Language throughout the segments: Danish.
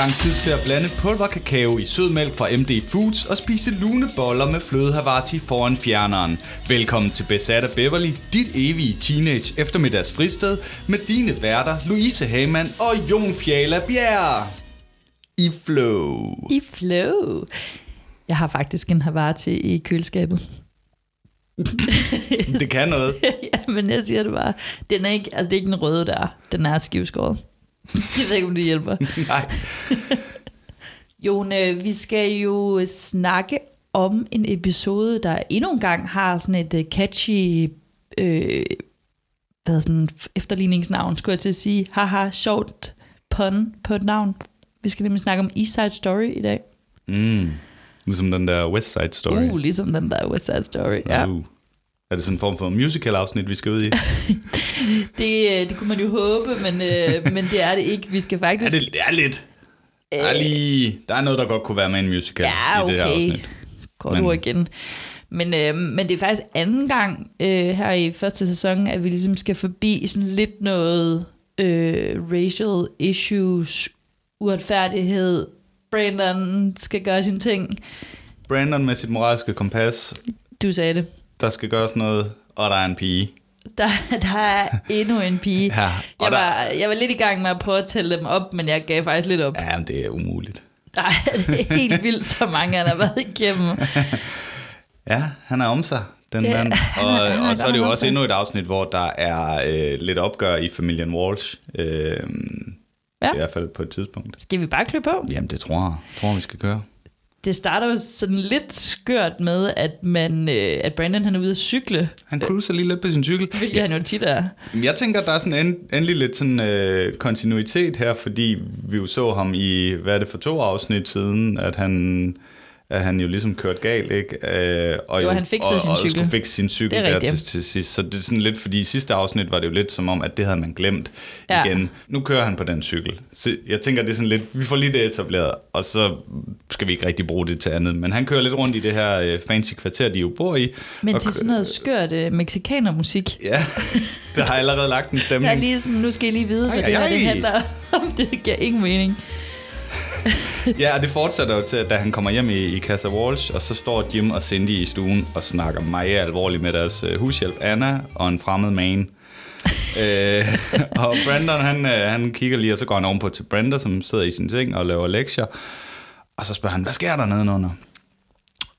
gang tid til at blande pulverkakao i sødmælk fra MD Foods og spise luneboller med fløde Havarti foran fjerneren. Velkommen til Besat af Beverly, dit evige teenage eftermiddags fristed med dine værter Louise Hamann og Jon Fjala Bjerg. I flow. I flow. Jeg har faktisk en Havarti i køleskabet. det kan noget. ja, men jeg siger det bare. Den er ikke, altså det er ikke den røde der. Den er skivskåret. Jeg ved ikke, om det hjælper. Nej. Jon, vi skal jo snakke om en episode, der endnu en gang har sådan et øh, catchy øh, hvad sådan efterligningsnavn, skulle jeg til at sige. Haha, sjovt pun på et navn. Vi skal nemlig snakke om East Side Story i dag. Mm. Ligesom den der West Side Story. Uh, ligesom den der West Side Story, ja. Uh. Er det sådan en form for musical-afsnit, vi skal ud i? det, øh, det kunne man jo håbe, men, øh, men det er det ikke. Vi skal faktisk... Ja, det er lidt. Der er, lige, der er noget, der godt kunne være med en musical ja, okay. i det her afsnit. Godt men... igen. Men, øh, men det er faktisk anden gang øh, her i første sæson, at vi ligesom skal forbi sådan lidt noget øh, racial issues, uretfærdighed. Brandon skal gøre sine ting. Brandon med sit moralske kompas. Du sagde det der skal gøres noget, og der er en pige. Der, der er endnu en pige. Ja, jeg, der... var, jeg var lidt i gang med at prøve at tælle dem op, men jeg gav faktisk lidt op. Ja, men det er umuligt. Der er helt vildt, så mange han har været igennem. ja, han er om sig, den det, mand. Og, han er, og så er det jo også endnu et afsnit, hvor der er øh, lidt opgør i familien Walsh. Øh, ja. I hvert fald på et tidspunkt. Skal vi bare klø på? Jamen, det tror jeg. tror, vi skal køre det starter jo sådan lidt skørt med, at, man, øh, at Brandon han er ude at cykle. Han cruiser lige lidt på sin cykel. Hvilket ja. han jo tit er. Jeg tænker, der er sådan en, endelig lidt sådan øh, kontinuitet her, fordi vi jo så ham i, hvad er det for to afsnit siden, at han at han jo ligesom kørt galt, ikke? Øh, og jo, jo han fikset og, sin og cykel. skulle fikse sin cykel der til, til sidst. Så det er sådan lidt, fordi i sidste afsnit var det jo lidt som om, at det havde man glemt ja. igen. Nu kører han på den cykel. Så jeg tænker, det er sådan lidt, vi får lige det etableret, og så skal vi ikke rigtig bruge det til andet. Men han kører lidt rundt i det her øh, fancy kvarter, de jo bor i. Men til sådan noget skørt uh, mexikanermusik. Ja, det har allerede lagt en stemning. Jeg er lige sådan, nu skal I lige vide, hvad ej, det her det handler om. Det giver ingen mening ja, og det fortsætter jo til, at da han kommer hjem i, i Casa Walsh, og så står Jim og Cindy i stuen og snakker meget alvorligt med deres uh, hushjælp Anna og en fremmed man. øh, og Brandon, han, uh, han kigger lige, og så går han ovenpå til Brenda, som sidder i sin seng og laver lektier. Og så spørger han, hvad sker der nedenunder?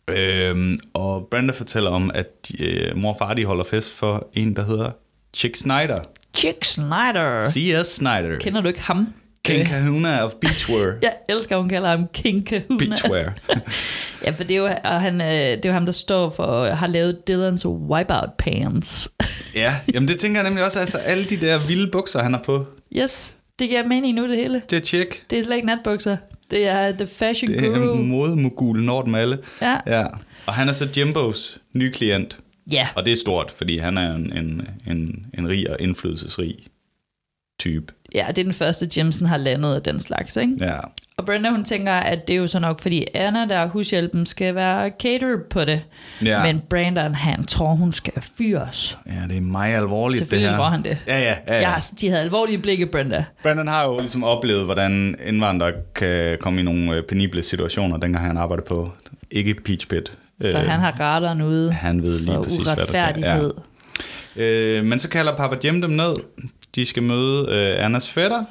Øh, og Brenda fortæller om, at uh, mor og far de holder fest for en, der hedder Chick Snyder. Chick Snyder. C.S. Snyder. Kender du ikke ham? King Kahuna of Beachwear. jeg elsker, hun kalder ham King Kahuna. Beachwear. ja, for det er, jo, og han, øh, det er jo ham, der står for, har lavet Dylan's Wipeout Pants. ja, jamen det tænker jeg nemlig også, altså alle de der vilde bukser, han har på. Yes, det giver mening nu det hele. Det er tjek. Det er slet ikke natbukser. Det er The Fashion Guru. Det er modemogulen over dem alle. Ja. ja. Og han er så Jimbos nye klient. Ja. Og det er stort, fordi han er en, en, en, en rig og indflydelsesrig type. Ja, det er den første, Jimson har landet af den slags, ikke? Ja. Og Brenda, hun tænker, at det er jo så nok, fordi Anna, der er hushjælpen, skal være cater på det. Ja. Men Brandon, han tror, hun skal fyres. Ja, det er meget alvorligt, Selvfølgelig det her. tror han det. Ja, ja, ja. ja. ja de havde alvorlige blikke, Brenda. Brandon har jo ligesom oplevet, hvordan indvandrere kan komme i nogle øh, penible situationer, dengang han arbejdede på, ikke Peach Pit. Så øh, han har radaren ude Han ved lige præcis, hvad der er. Ja. Øh, men så kalder Papa Jim dem ned de skal møde øh, Annas fætter,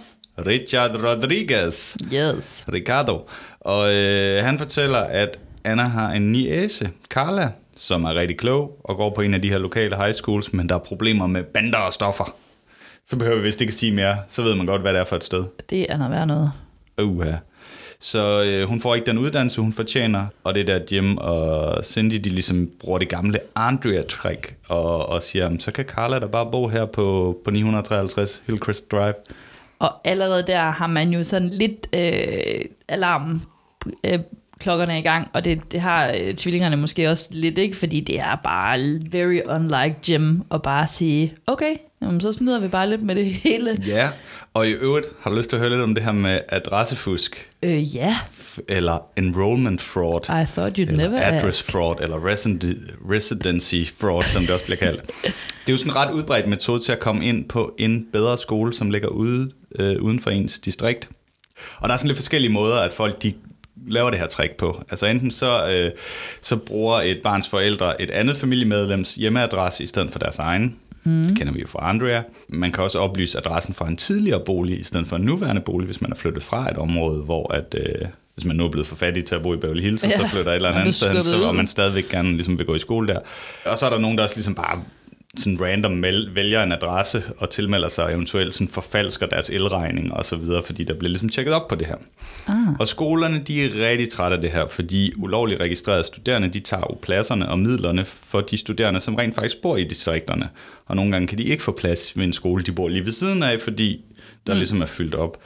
Richard Rodriguez. Yes. Ricardo. Og øh, han fortæller, at Anna har en niæse, Carla, som er rigtig klog og går på en af de her lokale high schools, men der er problemer med bander og stoffer. Så behøver vi vist ikke at sige mere. Så ved man godt, hvad det er for et sted. Det er noget værd noget. Uha. Så øh, hun får ikke den uddannelse, hun fortjener, og det der Jim og Cindy, de ligesom bruger det gamle Andrea-trick, og, og siger, så kan Carla da bare bo her på, på 953 Hillcrest Drive. Og allerede der har man jo sådan lidt øh, alarm øh, klokkerne i gang, og det, det har øh, tvillingerne måske også lidt ikke, fordi det er bare very unlike Jim at bare sige, okay, jamen, så snyder vi bare lidt med det hele. Ja, og i øvrigt, har du lyst til at høre lidt om det her med adressefusk? Øh, ja. Eller enrollment fraud. I thought you'd eller never address ask. fraud, eller residency fraud, som det også bliver kaldt. Det er jo sådan en ret udbredt metode til at komme ind på en bedre skole, som ligger ude, øh, uden for ens distrikt. Og der er sådan lidt forskellige måder, at folk de laver det her trick på. Altså enten så, øh, så bruger et barns forældre et andet familiemedlems hjemmeadresse i stedet for deres egen. Mm. Det kender vi jo fra Andrea. Man kan også oplyse adressen fra en tidligere bolig i stedet for en nuværende bolig, hvis man er flyttet fra et område, hvor at, øh, hvis man nu er blevet for fattig til at bo i Beverly Hills, ja, så flytter et eller andet sted, så, og man stadigvæk gerne ligesom vil gå i skole der. Og så er der nogen, der også ligesom bare sådan random vælger en adresse og tilmelder sig og eventuelt sådan forfalsker deres elregning og så videre, fordi der bliver ligesom tjekket op på det her. Ah. Og skolerne, de er rigtig trætte af det her, fordi ulovligt registrerede studerende, de tager jo pladserne og midlerne for de studerende, som rent faktisk bor i distrikterne. Og nogle gange kan de ikke få plads ved en skole, de bor lige ved siden af, fordi der mm. ligesom er fyldt op.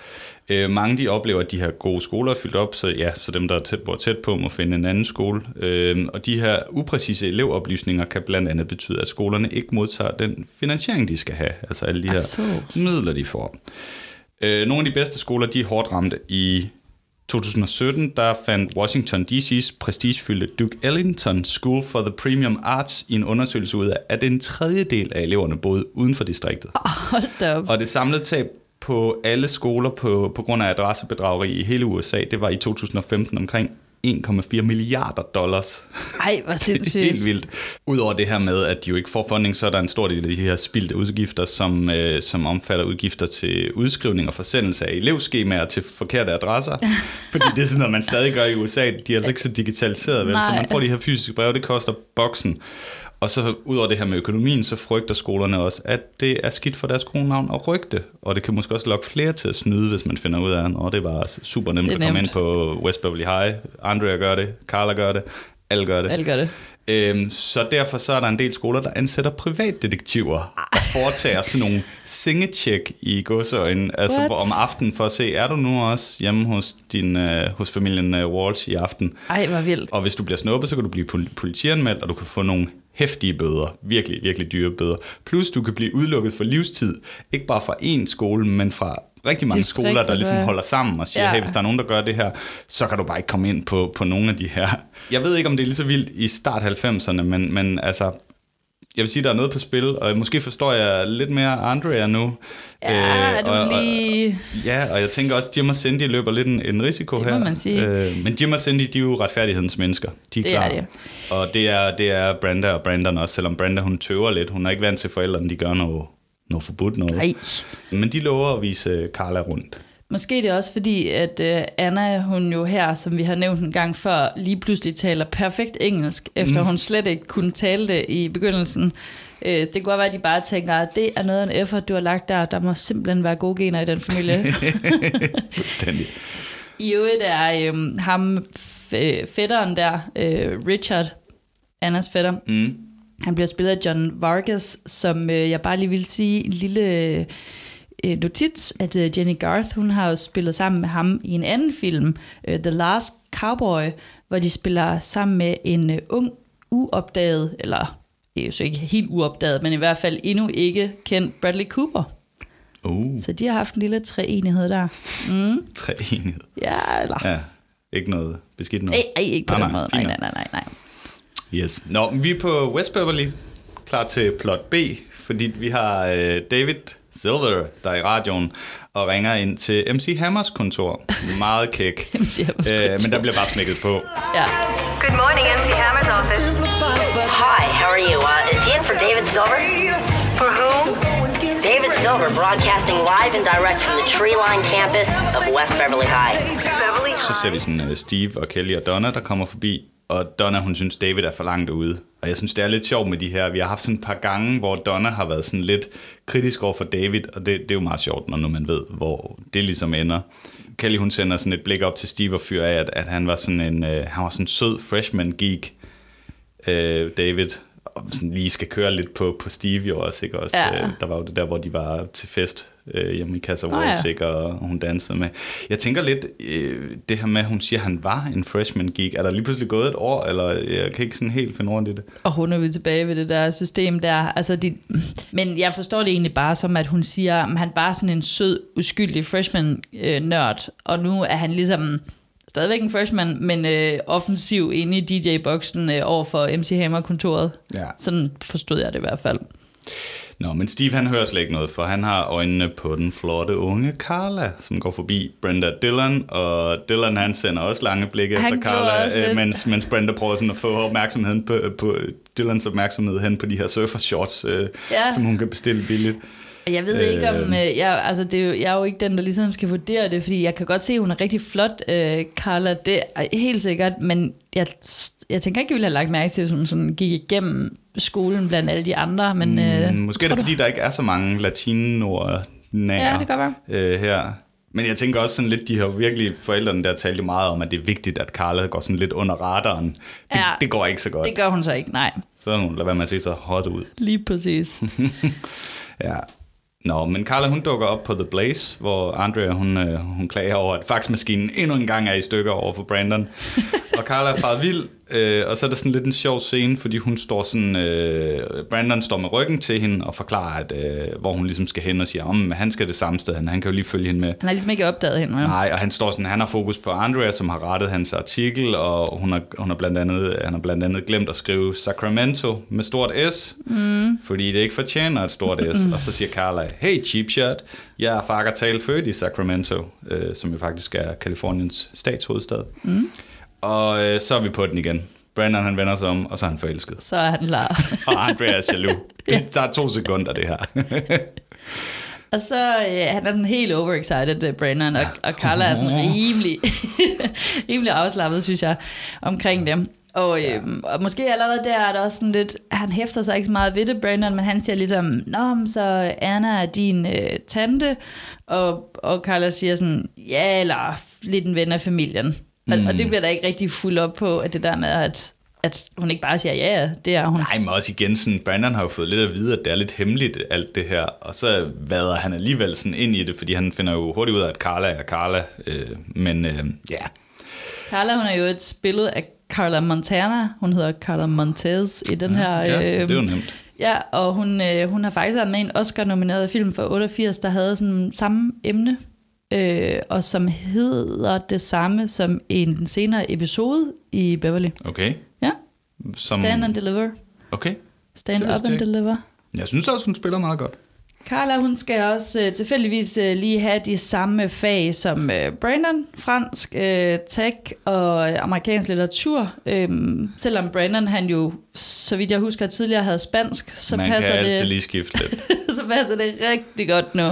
Øh, mange de oplever, at de her gode skoler er fyldt op, så ja, så dem, der er tæt, bor tæt på, må finde en anden skole. Øh, og de her upræcise elevoplysninger kan blandt andet betyde, at skolerne ikke modtager den finansiering, de skal have, altså alle de her midler, de får. Øh, nogle af de bedste skoler, de er hårdt ramte i 2017, der fandt Washington D.C.'s prestigefyldte Duke Ellington School for the Premium Arts i en undersøgelse ud af, at en tredjedel af eleverne boede uden for distriktet. Hold da op. Og det samlede tab på alle skoler på, på grund af adressebedrageri i hele USA, det var i 2015 omkring 1,4 milliarder dollars. Ej, hvor sindssygt. det er helt vildt. Udover det her med, at de jo ikke får funding, så er der en stor del af de her spildte udgifter, som, øh, som omfatter udgifter til udskrivning og forsendelse af elevskemaer til forkerte adresser. Fordi det er sådan noget, man stadig gør i USA. De er altså ikke så digitaliseret, vel? så man får de her fysiske breve, det koster boksen. Og så ud over det her med økonomien, så frygter skolerne også, at det er skidt for deres kronavn at rygte. Og det kan måske også lokke flere til at snyde, hvis man finder ud af, at det var super nemt, nemt at komme ind på West Beverly High. Andrea gør det, Carla gør det, alle gør det. Alle gør det. Øhm, så derfor så er der en del skoler, der ansætter privatdetektiver og foretager sådan nogle sengetjek i godsøjne, altså hvor om aftenen for at se, er du nu også hjemme hos, din, uh, hos familien uh, Walsh i aften? Ej, hvor vildt. Og hvis du bliver snuppet, så kan du blive politianmeldt, og du kan få nogle hæftige bøder, virkelig, virkelig dyre bøder. Plus du kan blive udelukket for livstid, ikke bare fra én skole, men fra rigtig mange Distrikt, skoler, der ligesom holder sammen og siger, ja. hey, hvis der er nogen, der gør det her, så kan du bare ikke komme ind på, på nogle af de her. Jeg ved ikke, om det er lige så vildt i start 90'erne, men, men altså, jeg vil sige, der er noget på spil, og måske forstår jeg lidt mere Andrea nu. Ja, øh, er du og, lige... Og, ja, og jeg tænker også, at Jim og Cindy løber lidt en, en risiko det her. Det må man sige. Øh, men Jim og Cindy, de er jo retfærdighedens mennesker. De er det klar. Er det. Og det er, det er Brenda og Brandon også, selvom Brenda hun tøver lidt. Hun er ikke vant til forældrene, de gør noget, noget forbudt noget. Nej. Men de lover at vise Carla rundt. Måske det er også fordi, at uh, Anna, hun jo her, som vi har nævnt en gang før, lige pludselig taler perfekt engelsk, efter mm. hun slet ikke kunne tale det i begyndelsen. Uh, det kan godt være, at de bare tænker, at det er noget af en effort, du har lagt der. Der må simpelthen være gode gener i den familie. Fuldstændig. I øvrigt er um, ham, fætteren der, uh, Richard, Annas fætter, mm. han bliver spillet af John Vargas, som uh, jeg bare lige vil sige en lille øh, notits, at øh, Jenny Garth, hun har jo spillet sammen med ham i en anden film, øh, The Last Cowboy, hvor de spiller sammen med en øh, ung, uopdaget, eller det er jo så ikke helt uopdaget, men i hvert fald endnu ikke kendt Bradley Cooper. Uh. Så de har haft en lille treenighed der. Mm. treenighed? Ja, eller... Ja, ikke noget beskidt noget? Nej, ikke på nej, den nej, måde. Nej, nej, nej, nej, nej. Yes. Nå, vi er på West Beverly, klar til plot B, fordi vi har øh, David Silver, der er i radioen, og ringer ind til MC Hammers kontor. Meget kæk. MC Hammers øh, men der bliver bare smækket på. Ja. Good morning, MC Hammers office. Hi, how are you? Uh, is he in for David Silver? For who? David Silver broadcasting live and direct from the Tree Line campus of West Beverly High. Så ser vi sådan uh, Steve og Kelly og Donna, der kommer forbi, og Donna, hun synes, David er for langt ude. Og jeg synes, det er lidt sjovt med de her. Vi har haft sådan et par gange, hvor Donna har været sådan lidt kritisk over for David, og det, det er jo meget sjovt, når nu man ved, hvor det ligesom ender. Kelly, hun sender sådan et blik op til Steve og fyrer af, at, at han var sådan en, øh, han var sådan en sød freshman geek, øh, David, og sådan lige skal køre lidt på, på Steve jo også, ikke? Også, ja. øh, der var jo det der, hvor de var til fest øh, hjemme i Casa Walls, ja. og hun dansede med. Jeg tænker lidt, øh, det her med, at hun siger, at han var en freshman geek, er der lige pludselig gået et år, eller jeg kan ikke sådan helt finde rundt i det? Og hun er vi tilbage ved det der system der. Altså de, men jeg forstår det egentlig bare som, at hun siger, at han bare sådan en sød, uskyldig freshman-nørd, øh, og nu er han ligesom stadigvæk en freshman, men øh, offensiv inde i DJ-boksen øh, over for MC Hammer-kontoret. Ja. Sådan forstod jeg det i hvert fald. Nå, men Steve han hører slet ikke noget, for han har øjnene på den flotte unge Carla, som går forbi Brenda Dylan, og Dylan han sender også lange blikke Han efter Carla, øh, mens, mens Brenda prøver sådan at få opmærksomheden på, på Dylans opmærksomhed hen på de her surfer shorts, øh, Ja. som hun kan bestille billigt. Jeg ved ikke om, Øhm. øh, jeg, altså det er jo, jeg er jo ikke den, der ligesom skal vurdere det, fordi jeg kan godt se, at hun er rigtig flot, øh, Carla, det er helt sikkert, men jeg, jeg tænker ikke, jeg ville have lagt mærke til, at hun sådan gik igennem skolen blandt alle de andre, men... Øh, Mm, Måske er det, du- fordi der ikke er så mange latinoer Ja, det kan godt øh, her. Men jeg tænker også sådan lidt, de har virkelig, forældrene der talte meget om, at det er vigtigt, at Carla går sådan lidt under radaren. Det, Ja. det går ikke så godt. Det gør hun så ikke, nej. Så hun lader være med at se så hot ud. Lige præcis. Ja. Nå, men Carla hun dukker op på The Blaze, hvor Andrea hun, øh, hun klager over, at faxmaskinen endnu en gang er i stykker over for Brandon. og Carla er faret vild, øh, og så er der sådan lidt en sjov scene, fordi hun står sådan, øh, Brandon står med ryggen til hende og forklarer, at, øh, hvor hun ligesom skal hen og siger, om han skal det samme sted, han, han kan jo lige følge hende med. Han har ligesom ikke opdaget hende, vel? Nej, og han står sådan, han har fokus på Andrea, som har rettet hans artikel, og hun har, hun har blandt andet, han har blandt andet glemt at skrive Sacramento med stort S, mm. fordi det ikke fortjener et stort S. Og så siger Carla, hey cheap shot, jeg er fakker tale født i Sacramento, øh, som jo faktisk er Kaliforniens statshovedstad. Mm. Og øh, så er vi på den igen. Brandon han vender sig om, og så er han forelsket. Så er han klar. Og Andrea er jaloux. Det tager to sekunder, det her. Og så øh, han er sådan helt overexcited, øh, Brandon, og, og Carla er sådan rimelig, rimelig afslappet, synes jeg, omkring dem. Og, øhm, og måske allerede der er der også sådan lidt, han hæfter sig ikke så meget ved det, Brandon, men han siger ligesom, Nå, så Anna er din øh, tante, og, og Carla siger sådan, ja, eller lidt en ven af familien. Og, og det bliver der ikke rigtig fuld op på, at det der med, at, at hun ikke bare siger, ja, det er hun. Nej, men også igen, sådan, Brandon har jo fået lidt at vide, at det er lidt hemmeligt, alt det her. Og så vader han alligevel sådan ind i det, fordi han finder jo hurtigt ud af, at Carla er Carla. Øh, men øh, ja, Carla, hun er jo et spillet af Carla Montana. Hun hedder Carla Montez i den her... ja, øh, det er jo nemt. Ja, og hun, øh, hun har faktisk været med i en Oscar-nomineret film fra 88, der havde sådan samme emne, øh, og som hedder det samme som en den senere episode i Beverly. Okay. Ja, Som, Stand and Deliver. Okay. Stand Up and. Deliver. Jeg synes også, hun spiller meget godt. Carla, hun skal også øh, tilfældigvis øh, lige have de samme fag som øh, Brandon, fransk, øh, tech og amerikansk litteratur. Øhm, selvom Brandon, han jo, så vidt jeg husker, tidligere havde spansk, så Man kan passer altid det lige skifte lidt. så passer det rigtig godt nu.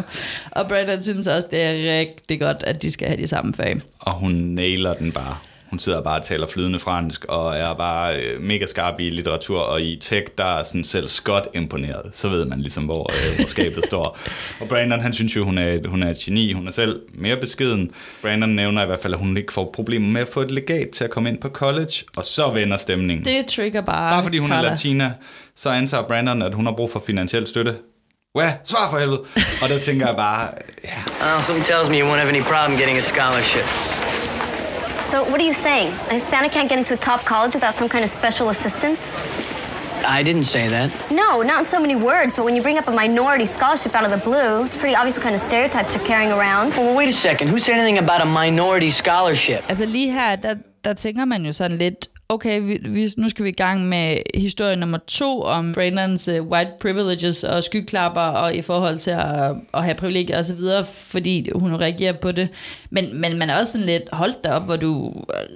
Og Brandon synes også, det er rigtig godt, at de skal have de samme fag. Og hun nailer den bare. Hun sidder bare og taler flydende fransk, og er bare øh, mega skarp i litteratur, og i tech, der er sådan selv Scott imponeret. Så ved man ligesom, hvor, øh, hvor skabet står. Og Brandon, han synes jo, hun er, hun er et geni. Hun er selv mere beskeden. Brandon nævner i hvert fald, at hun ikke får problemer med at få et legat til at komme ind på college, og så vender stemningen. Det trigger bare Bare fordi hun Carla. er latina, så antager Brandon, at hun har brug for finansiel støtte. Hvad? Svar for helvede. Og der tænker jeg bare, ja, Well, something tells me you won't have any problem getting a scholarship. So, what are you saying? A Hispanic can't get into a top college without some kind of special assistance? I didn't say that. No, not in so many words, but when you bring up a minority scholarship out of the blue, it's pretty obvious what kind of stereotypes you're carrying around. Well, wait a second. Who said anything about a minority scholarship? Altså lige her, der, der tænker man jo sådan lidt, okay, vi, vi, nu skal vi i gang med historie nummer to om Brandons uh, white privileges og skyklapper og i forhold til at, at have privilegier og så videre, fordi hun reagerer på det. Men, men man er også sådan lidt, hold da op, hvor du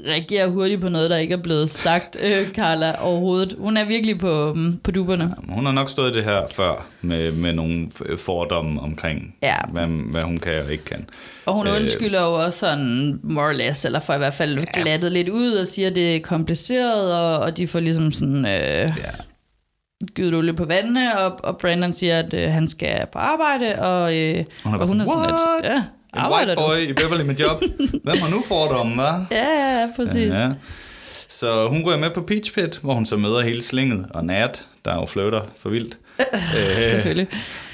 reagerer hurtigt på noget, der ikke er blevet sagt, øh, Carla, overhovedet. Hun er virkelig på, um, på duberne. hun har nok stået det her før, med, med nogle f- fordomme omkring, Ja. hvad, hvad hun kan og ikke kan. Og hun Øh. undskylder jo også sådan more or less, eller får i hvert fald glattet lidt ud og siger, at det er kompliceret, og, og de får ligesom sådan... Øh, ja. Gydet olie på vandene, og, og Brandon siger, at øh, han skal på arbejde, og, øh, Hun er og bare sådan, sådan "What? lidt, ja, En arbejder white du? boy i Beverly med job. Hvem har nu fordomme, hva'? Ja, ja, præcis. Ja. Så hun går med på Peach Pit, hvor hun så møder hele slinget og Nat, der jo flirter for vildt. Øh, Selvfølgelig.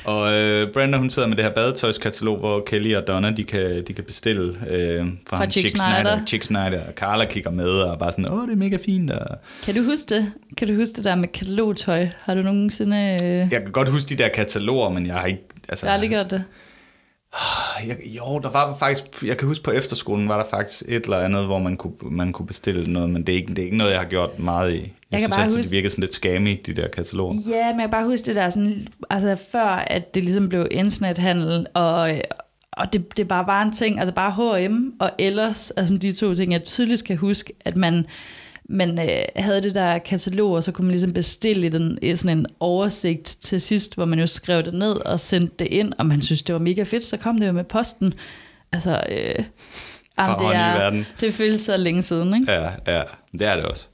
Og øh, Brenda, hun sidder med det her badetøjskatalog, hvor Kelly og Donna, de kan, de kan bestille øh, fra, ham, Chick Snyder. Chick Snyder. Og Carla kigger med og bare sådan, åh, det er mega fint. Og Kan du huske det? Kan du huske det der med katalogtøj? Har du nogensinde... Øh, jeg kan godt huske de der kataloger, men jeg har ikke... Altså, jeg har aldrig gjort det. Jeg, jo, der var faktisk, jeg kan huske på efterskolen, var der faktisk et eller andet, hvor man kunne, man kunne bestille noget, men det er, ikke, det er ikke noget, jeg har gjort meget i. Jeg, jeg kan synes bare altid, huske- det virker sådan lidt scammy, de der kataloger. Ja, men jeg kan bare huske det der sådan, altså før at det ligesom blev internethandel, og, og det, det bare var en ting, altså bare H&M og ellers, altså de to ting, jeg tydeligt kan huske, at man, man øh, havde det der katalog, og så kunne man ligesom bestille den, sådan en oversigt til sidst, hvor man jo skrev det ned og sendte det ind, og man synes, det var mega fedt, så kom det jo med posten. Altså, øh, jamen, i verden. det føles så længe siden, ikke? Ja, ja, det er det også.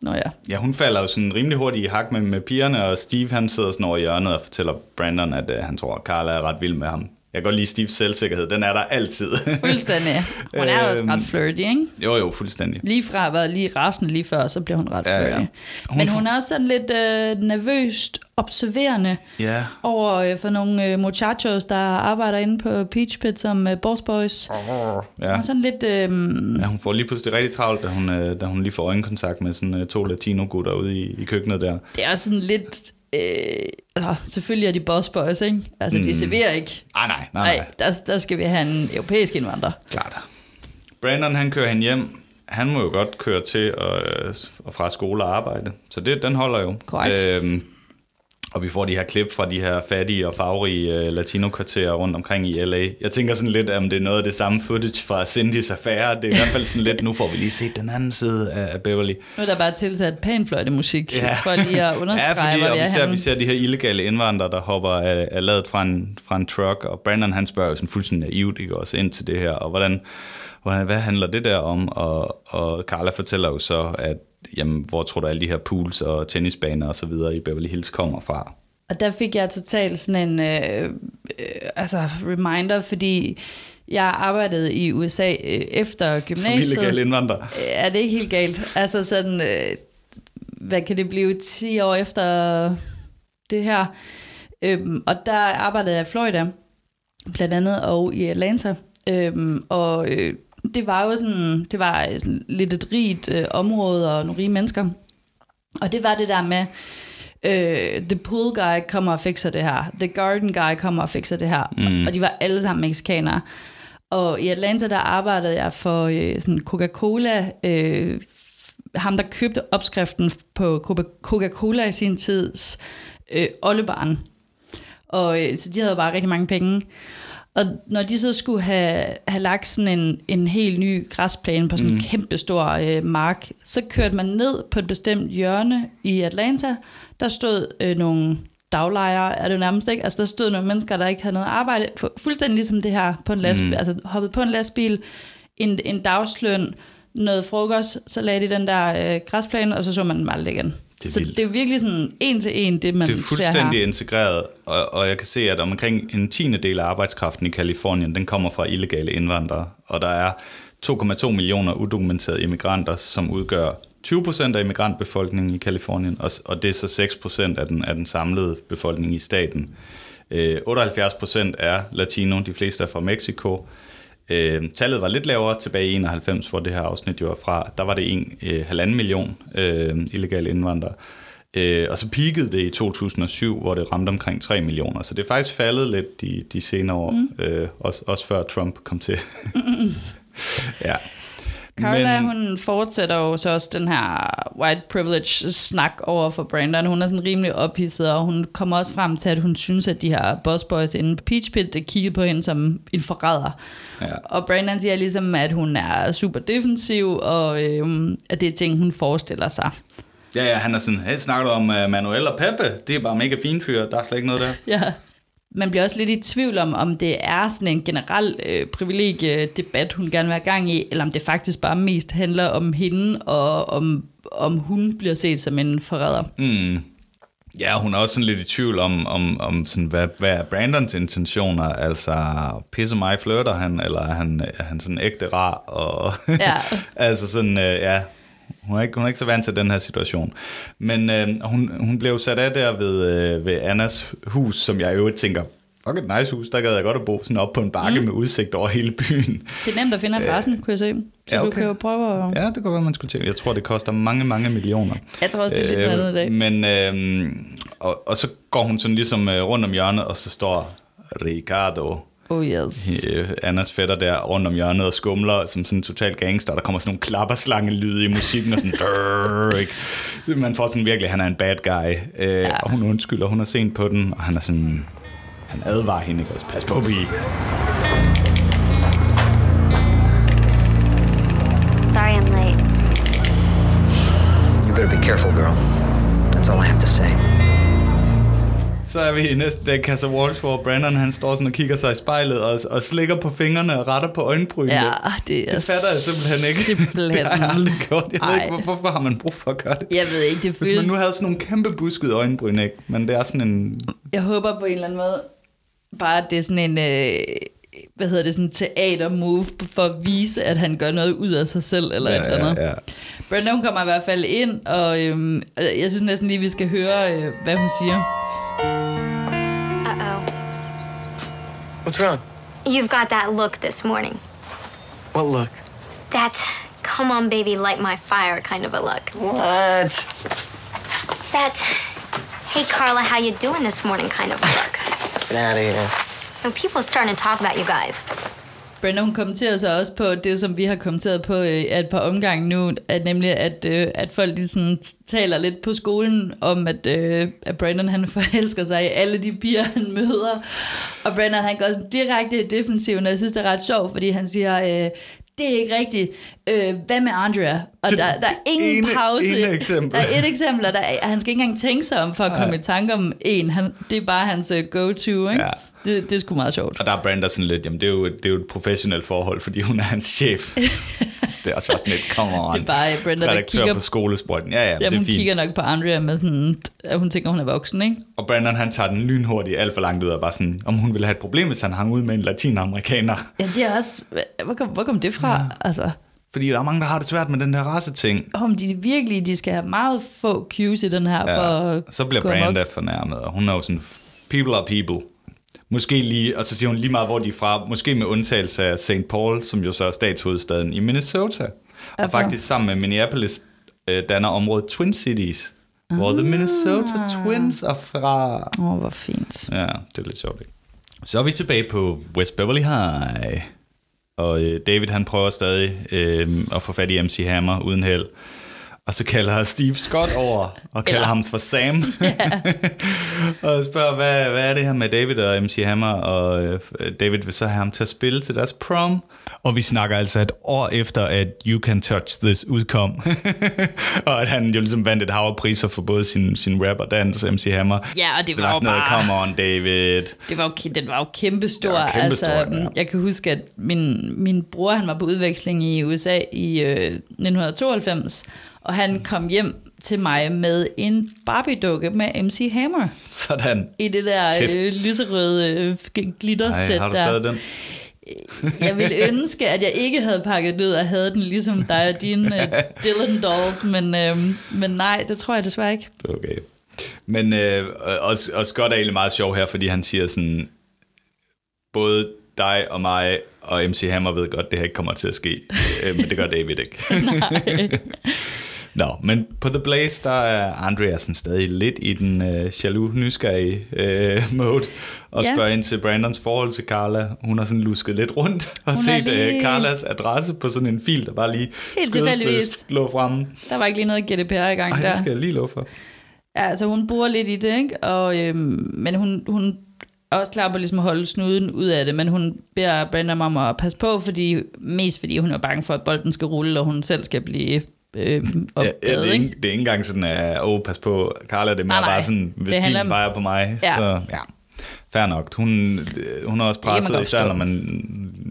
Nå ja. Ja, hun falder jo sådan rimelig hurtigt i hak med, med pigerne, og Steve han sidder sådan over i hjørnet og fortæller Brandon, at uh, han tror, at Carla er ret vild med ham. Jeg kan godt lide Steves selvsikkerhed, den er der altid. Fuldstændig. Hun er jo også Øhm, ret flirty, ikke? jo, jo, fuldstændig. Lige fra at være lige rasende lige før, så bliver hun ret Ja, ja, ja. flirty. Hun Men hun er også sådan lidt øh, nervøst observerende Ja, over øh, for nogle øh, muchachos, der arbejder inde på Peach Pit som øh, boss boys. ja. Og sådan lidt... Øh, ja. hun får lige pludselig rigtig travlt, da hun, øh, da hun lige får øjenkontakt med sådan øh, to latino-gutter ude i, i køkkenet der. det er sådan lidt... Øh, altså, selvfølgelig er de boss boys, ikke? Altså, de serverer ikke. Ah, nej, nej, nej, Nej, der, der skal vi have en europæisk indvandrer. klart. Brandon, han kører hende hjem. Han må jo godt køre til og, øh, og fra skole og arbejde. Så det, den holder jo. Korrekt. Øhm, og vi får de her klip fra de her fattige og farverige øh, latino-kvarterer rundt omkring i LA. Jeg tænker sådan lidt, om det er noget af det samme footage fra Cindy's affære. Det er i hvert fald sådan lidt, nu får vi lige set den anden side af, af Beverly. Nu er der bare tilsat pænfløjtemusik, ja. for lige at understrege, ja, fordi, hvor vi, er ser, vi ser de her illegale indvandrere, der hopper af, af ladet fra en, fra en truck, og Brandon han spørger jo sådan fuldstændig naivt ikke, også ind til det her, og hvordan, hvordan, hvad handler det der om? Og, og Carla fortæller jo så, at jamen, hvor tror du alle de her pools og tennisbaner og så videre i Beverly Hills kommer fra? Og der fik jeg totalt sådan en øh, øh, altså reminder, fordi jeg arbejdede i USA øh, efter Som gymnasiet. illegale indvandrere. Øh, Er det ikke helt galt? Altså sådan, øh, hvad kan det blive, 10 år efter det her? Øhm, og der arbejdede jeg i Florida, blandt andet, og i Atlanta. Øhm, og øh, det var jo sådan, det var lidt et rigt øh, område og nogle rige mennesker. Og det var det der med, øh, The Pool Guy kommer og fikser det her, The Garden Guy kommer og fikser det her. Mm. Og de var alle sammen mexikanere. Og i Atlanta, der arbejdede jeg for øh, sådan Coca-Cola, øh, ham der købte opskriften på Coca- Coca-Cola i sin tids øh, oldebaren. Og øh, så de havde bare rigtig mange penge. Og når de så skulle have, have lagt sådan en, en helt ny græsplæne på sådan en kæmpe stor øh, mark, så kørte man ned på et bestemt hjørne i Atlanta. Der stod øh, nogle daglejere, er det jo nærmest ikke? Altså der stod nogle mennesker, der ikke havde noget arbejde, fu- fuldstændig ligesom det her på en lastbil, mm. altså hoppet på en lastbil, en, en dagsløn, noget frokost, så lagde de den der øh, græsplæne, og så så man dem aldrig igen. Det er så vildt. det er virkelig sådan en til en, det man Det er ser fuldstændig her. integreret, og, og jeg kan se, at omkring en tiende del af arbejdskraften i Kalifornien, den kommer fra illegale indvandrere, og der er 2,2 millioner udokumenterede immigranter, som udgør 20 procent af immigrantbefolkningen i Kalifornien, og, og det er så 6 procent af den, af den samlede befolkning i staten. Øh, 78 procent er latino, de fleste er fra Mexico. Øh, tallet var lidt lavere tilbage i 91, hvor det her afsnit jo er fra. Der var det en øh, halvanden million øh, illegale indvandrere. Øh, og så peakede det i 2007, hvor det ramte omkring 3 millioner. Så det er faktisk faldet lidt de, de senere år, mm. øh, også, også før Trump kom til. ja. Carla, Men... hun fortsætter jo så også den her white privilege snak over for Brandon. Hun er sådan rimelig ophidset, og hun kommer også frem til, at hun synes, at de her boss boys inde på Peach Pit kiggede på hende som en forræder. Ja. Og Brandon siger ligesom, at hun er super defensiv, og øhm, at det er ting, hun forestiller sig. Ja, ja, han er sådan, hey, snakker du om uh, Manuel og Peppe? Det er bare mega fine fyre, der er slet ikke noget der. Ja. Man bliver også lidt i tvivl om, om det er sådan en generel øh, privilegiedebat, hun gerne vil have gang i, eller om det faktisk bare mest handler om hende, og om, om hun bliver set som en forræder. Mm. Ja, hun er også sådan lidt i tvivl om, om, om sådan, hvad, hvad er Brandons intentioner? Altså, pisse mig, flirter han, eller er han, er han sådan ægte rar? Og, Ja. altså sådan, øh, ja, hun er, ikke, hun er ikke så vant til den her situation. Men øh, hun, hun blev sat af der ved, øh, ved Annas hus, som jeg øvrigt tænker, fuck et nice hus, der gad jeg godt at bo sådan op på en bakke mm. med udsigt over hele byen. Det er nemt at finde adressen, kunne jeg se. Så ja, du okay. kan jo prøve at... Ja, det kunne være, man skulle tænke. Jeg tror, det koster mange, mange millioner. Jeg tror også, det er lidt noget andet i dag. Men, øh, og, og så går hun sådan ligesom øh, rundt om hjørnet, og så står Ricardo. Oh yes. øh, Annas fætter der rundt om hjørnet og skumler som sådan en total gangster. Der kommer sådan nogle klapperslange-lyde i musikken og sådan... Drrr, ikke? Man får sådan virkelig, han er en bad guy. Øh, ja. Og hun undskylder, hun er sent på den, og han er sådan... Han advarer hende ikke. Pas på, bi. Sorry I'm late. You better be careful, girl. That's all I have to say. Så er vi i næste dag Casa Walsh, hvor Brandon han står sådan og kigger sig i spejlet og, og slikker på fingrene og retter på øjenbrynene. Ja, det er det fatter jeg simpelthen ikke. simpelthen- Det har jeg aldrig gjort. Jeg ved Ej. ikke, hvor- hvorfor har man brug for at gøre det? Jeg ved ikke, det Hvis man føles... nu havde sådan nogle kæmpe buskede øjenbryn, ikke? Men det er sådan en... Jeg håber på en eller anden måde, bare at det er sådan en... Øh, hvad hedder det, sådan en teater-move for at vise, at han gør noget ud af sig selv, eller ja, et eller andet. ja, ja. Brenda, hun kommer i hvert fald ind, og øhm, jeg synes næsten lige, vi skal høre, øh, hvad hun siger. Uh-oh. What's wrong? You've got that look this morning. What look? That come on baby light my fire kind of a look. What? It's that hey Carla, how you doing this morning kind of a look. Get out of here. And people are starting to talk about you guys. Brenda, hun kommenterer så også på det, som vi har kommenteret på øh, et par omgange nu, at nemlig, at, øh, at folk de sådan taler lidt på skolen om, at, øh, at Brandon han forelsker sig i alle de piger, han møder. Og Brandon han går sådan direkte i defensiven, og jeg synes, det er ret sjovt, fordi han siger, øh, det er ikke rigtigt. Øh, hvad med Andrea? Og Det- der, der er ingen ene- pause. ene eksempel. Der er et eksempel, og der er, han skal ikke engang tænke sig om for at komme i tanke om en. Han, det er bare hans øh, go-to, ikke? Ja. Det, det er sgu meget sjovt. Og der er Brenda sådan lidt, jamen det er jo, det er jo et professionelt forhold, fordi hun er hans chef. det er også bare sådan lidt, come on. Det er bare Brenda, der kigger på skolesprøjten. Ja, ja, Ja, det er hun fint. kigger nok på Andrea med sådan, at hun tænker, hun er voksen, ikke? Og Brandon han tager den lynhurtigt alt for langt ud og bare sådan, om hun ville have et problem, hvis han hang ud med en latinamerikaner. Ja, det er også... Hvor kom, hvor kom det fra? Ja. Altså, Fordi der er mange, der har det svært med den der race-ting. om de virkelig, de skal have meget få cues i den her, ja. for så bliver. Branda fornærmet, og hun er jo sådan, people are people. Måske lige, og så siger hun lige meget, hvor de er fra, måske med undtagelse af St. Paul, som jo så er statshovedstaden i Minnesota. Og Hvorfor? faktisk sammen med Minneapolis øh, danner området Twin Cities, ah. hvor The Minnesota Twins er fra. Åh, oh, hvor fint. Ja, det er lidt sjovt, ikke? Så er vi tilbage på West Beverly High. Og øh, David han prøver stadig øh, at få fat i MC Hammer uden held. Og så kalder Steve Scott over og kalder Eller- ham for Sam. og spørger, hvad, hvad er det her med David og MC Hammer? Og øh, David vil så have ham til at spille til deres prom. Og vi snakker altså et år efter, at You Can Touch This udkom. og at han jo ligesom vandt et hav af priser for både sin, sin rap og dans, MC Hammer. Ja, og det Så var sådan noget, bare- Come on, David. Det var jo, den var jo kæmpe stor. Det var kæmpe altså, stor, ja. Jeg kan huske, at min, min bror han var på udveksling i USA i øh, 1992, og han kom hjem til mig med en Barbie-dukke med MC Hammer Sådan. i det der Fedt. øh, lyserøde øh, glittersæt Ej, har du der. stadig den? Jeg ville ønske, at jeg ikke havde pakket den ud og havde den ligesom dig og dine uh, Dylan Dolls, men, øh, men nej, det tror jeg desværre ikke. Okay. Men øh, også, også godt er egentlig meget sjov her, fordi han siger sådan, både dig og mig og MC Hammer ved godt, det her ikke kommer til at ske. øh, men det gør David ikke. Nå, men på The Blaze, der er Andrea sådan stadig lidt i den øh, jaloux, nysgerrige øh, mode, og Ja. spørger ind til Brandons forhold til Carla. Hun har sådan lusket lidt rundt og Hun set lige- øh, Carlas adresse på sådan en fil, der bare lige Helt tilfældigvis. lå fremme. Der var ikke lige noget GDPR i gang Ej, der. det skal jeg lige love for. Ja, altså hun bor lidt i det, ikke? Og, øhm, men hun, hun er også klar på ligesom at holde snuden ud af det, men hun beder Brandon om at passe på, fordi, mest fordi hun er bange for, at bolden skal rulle, og hun selv skal blive øhm, Ja, opdaget, ja, det, er ikke? ikke, det er ikke engang sådan, at åh, pas på, Carla, det er mere Nej, bare sådan, hvis Det bilen om- bare er på mig, Ja. så ja, fair nok. Hun, hun er også presset, godt især når man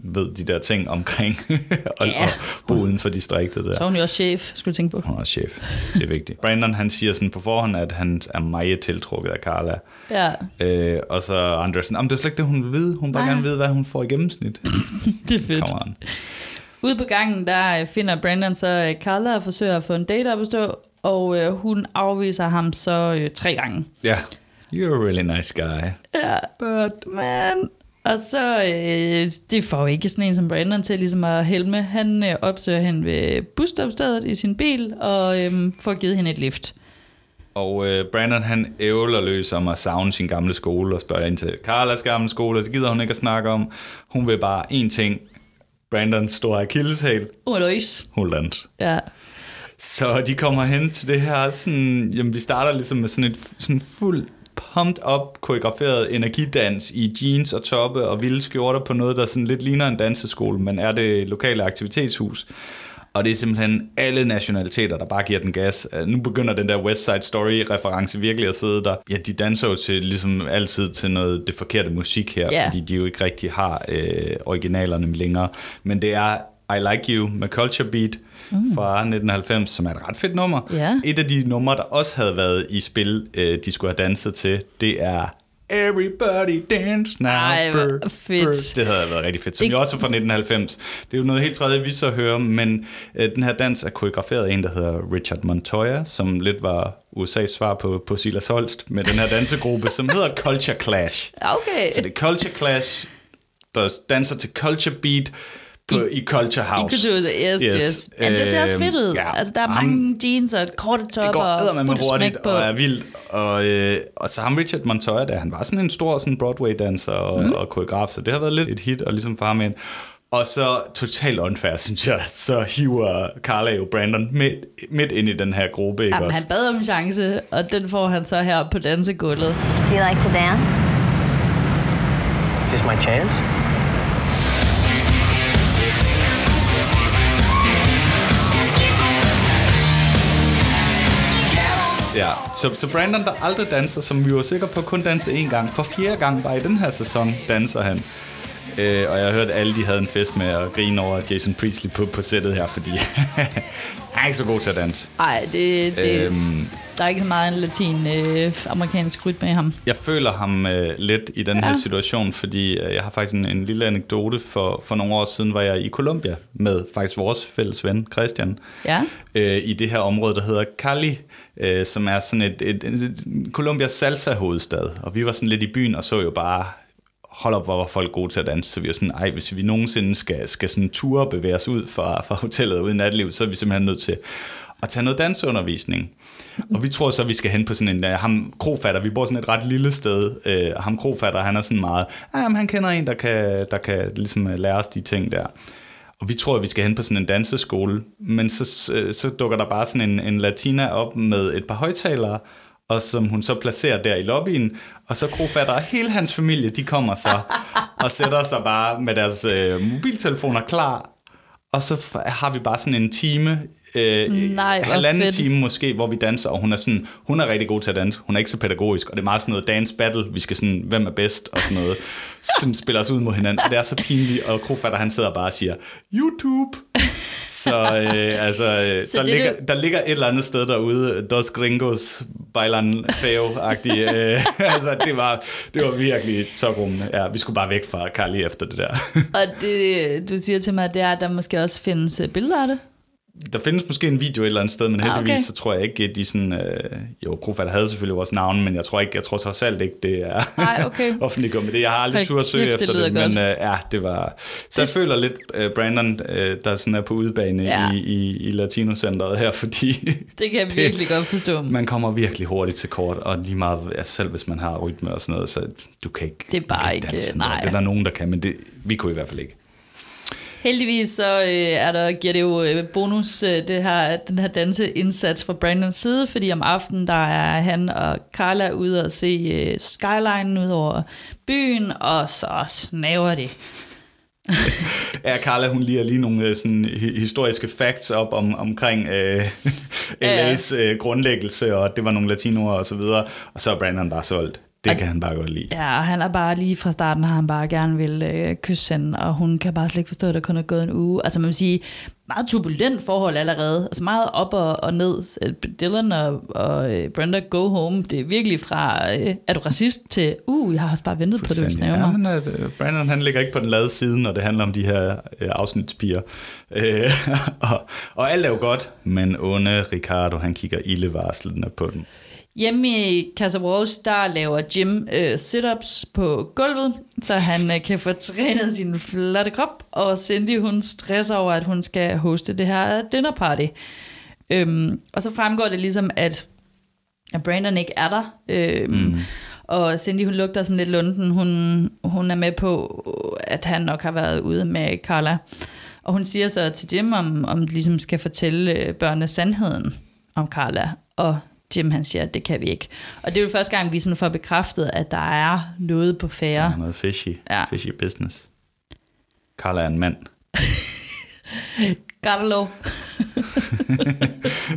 ved de der ting omkring og, Ja. og bo uden for distriktet der. Så er hun jo også chef, skulle jeg tænke på. Hun er også chef. Det er vigtigt. Brandon, han siger sådan på forhånd, at han er meget tiltrukket af Carla. Ja, Øh, og så Andersen, "Jamen, det er slet ikke det, hun vil vide. Hun vil bare gerne vide, hvad hun får i gennemsnit. det er fedt. On. Ude på gangen, der øh, finder Brandon så øh, Carla og forsøger at få en date op at stå, og øh, hun afviser ham så øh, tre gange. Ja. You're a really nice guy. Ja, but man... Og så, øh, det får jo ikke sådan en som Brandon til ligesom at helme. Han øh, opsøger hende ved busstopstedet i sin bil, og øh, får givet hende et lift. Og øh, Brandon han ævler løs om at savne sin gamle skole og spørger ind til Carlas gamle skole, og det gider hun ikke at snakke om. Hun vil bare én ting. Brandons store akilleshæl, hun dans. Ja. Så de kommer hen til det her, sådan, jamen vi starter ligesom med sådan et sådan fuld pumped up, koreograferet energidans i jeans og toppe og vilde skjorter på noget, der sådan lidt ligner en danseskole, men er det lokale aktivitetshus. Og det er simpelthen alle nationaliteter, der bare giver den gas. Øh, Nu begynder den der West Side Story-reference virkelig at sidde der. Ja, de danser jo til, ligesom altid til noget det forkerte musik her, Ja. fordi de jo ikke rigtig har øh, originalerne længere. Men det er I Like You med Culture Beat mm. fra 1990, som er et ret fedt nummer. Ja. Et af de numre, der også havde været i spil, øh, de skulle have danset til, det er Everybody Dance Now. Ej, hvor Brr, fedt. brr. Det havde været rigtig fedt, som Det- jo også er fra 1990. Det er jo noget helt tredje, vi så hører, men øh, den her dans er koreograferet af en, der hedder Richard Montoya, som lidt var USA's svar på, på Silas Holst med den her dansegruppe, som hedder Culture Clash. Okay. Så det er Culture Clash, der danser til Culture Beat på, i, i Culture House. Kultur, yes, yes, yes. Men det ser også fedt ud. ja. altså, der er Ham- mange jeans og korte topper og eddermame fuld hurtigt smæk på. og er vildt. Og, øh, og så ham Richard Montoya, der, han var sådan en stor sådan Broadway-danser og, mm. og koreograf, så det har været lidt et hit, og ligesom for ham ind. Og så totalt unfair, synes jeg, så hiver Carla jo Brandon midt, midt ind i den her gruppe, ikke Jamen, også? han bad om en chance, og den får han så her på dansegulvet. Do you like to dance? Is this my chance? Ja, så, så Brandon, der aldrig danser, som vi var sikre på kun danse én gang, for fjerde gang bare i den her sæson danser han. Øh, og jeg har hørt, at alle de havde en fest med at grine over Jason Priestley på, på sættet her, fordi han er ikke så god til at danse. Ej, det, det, øhm. Der er ikke så meget en latin øh, amerikansk rytme i ham. jeg føler ham øh, lidt i den her Ja. situation, fordi øh, jeg har faktisk en, en lille anekdote. For, for nogle år siden var jeg i Colombia med faktisk vores fælles ven, Christian. Ja. øh, i det her område, der hedder Cali, øh, som er sådan et, et, et, et Colombias salsa-hovedstad. Og vi var sådan lidt i byen og så jo bare, hold op, hvor var folk gode til at danse. Så vi var sådan, ej, hvis vi nogensinde skal, skal sådan ture bevæge os ud fra, fra hotellet og ud i nattelivet, så er vi simpelthen nødt til at tage noget danseundervisning. Og vi tror så, at vi skal hen på sådan en, uh, ham krofatter, vi bor sådan et ret lille sted, uh, ham krofatter, han er sådan meget, ah, jamen, han kender en, der kan, der kan ligesom øh, lære os de ting der. Og vi tror, at vi skal hen på sådan en danseskole, men så, så dukker der bare sådan en, en latina op med et par højtalere, og som hun så placerer der i lobbyen, og så krofatter og hele hans familie, de kommer så og sætter sig bare med deres øh, mobiltelefoner klar, og så har vi bare sådan en time, øh, Nej, halvanden fedt. time måske, hvor vi danser, og hun er sådan, hun er rigtig god til at danse, hun er ikke så pædagogisk, og det er meget sådan noget dance battle, vi skal sådan, hvem er bedst, og sådan noget, sådan spiller os ud mod hinanden, og det er så pinligt, og krofatter han sidder bare og siger, YouTube! Så øh, altså, øh, Så der, det er ligger, der ligger et eller andet sted derude, Dos Gringos bailan feo-agtige. Øh, altså, det var, det var virkelig toprummende. Ja, vi skulle bare væk fra Carly efter det der. Og det, du siger til mig, det er, at der måske også findes øh, billeder af det. Der findes måske en video et eller andet sted, men Ah, heldigvis okay. så tror jeg ikke, at de sådan... Øh, jo, Krofatter havde selvfølgelig vores navn, men jeg tror ikke, jeg tror trods alt ikke, det er Nej, okay. offentliggjort med det. Jeg har aldrig tur at søge det efter det, lyder men øh, ja, det var... Så jeg Det- føler lidt uh, Brandon, øh, der sådan er på udebane Ja. i, i, i Latino-centret her, fordi Det kan jeg virkelig godt forstå. man kommer virkelig hurtigt til kort, og lige meget, ja, selv hvis man har rytme og sådan noget, så du kan ikke Det er bare ikke- danse nej. Det er der nogen, der kan, men det, vi kunne i hvert fald ikke. Heldigvis så øh, er der, giver det jo øh, bonus, øh, det her, den her danseindsats fra Brandons side, fordi om aftenen der er han og Carla ude og se øh, skyline ud over byen, og så snaver det. Ja, Carla, hun lige lige nogle øh, sådan, hi- historiske facts op om, omkring øh, Ja, ja. LA's øh, grundlæggelse, og det var nogle latinoer og så videre, og så er Brandon bare solgt. Det Og- kan han bare godt lide. Ja, og han er bare lige fra starten, har han bare gerne vil øh, kysse hende, og hun kan bare slet ikke forstå, at der kun er gået en uge. Altså man vil sige, meget turbulent forhold allerede. Altså meget op og, og ned. Øh, Dylan og, og øh, Brenda go home. Det er virkelig fra, øh, er du racist til, uh, jeg har også bare ventet på, vil snæve ja, men, øh, Brandon han ligger ikke på den lade side, når det handler om de her øh, afsnitspiger. Øh, og, og alt er jo godt, men onde Ricardo, han kigger ildevarslende på den. Hjemme i Casa Walsh, der laver Jim øh, sit-ups på gulvet, så han øh, kan få trænet sin flotte krop, og Cindy hun stresser over, at hun skal hoste det her dinner party. Øhm, og så fremgår det ligesom, at at Brandon ikke er der. Øh, mm. Og Cindy, hun lugter sådan lidt lunden. Hun, hun er med på, at han nok har været ude med Carla. Og hun siger så til Jim, om, om de ligesom skal fortælle øh, børnene sandheden om Carla. Og Jim han siger, at det kan vi ikke. Og det er jo første gang, vi sådan får bekræftet, at der er noget på færre. Der er noget fishy, Ja. fishy business. Carla er en mand. Gartelo.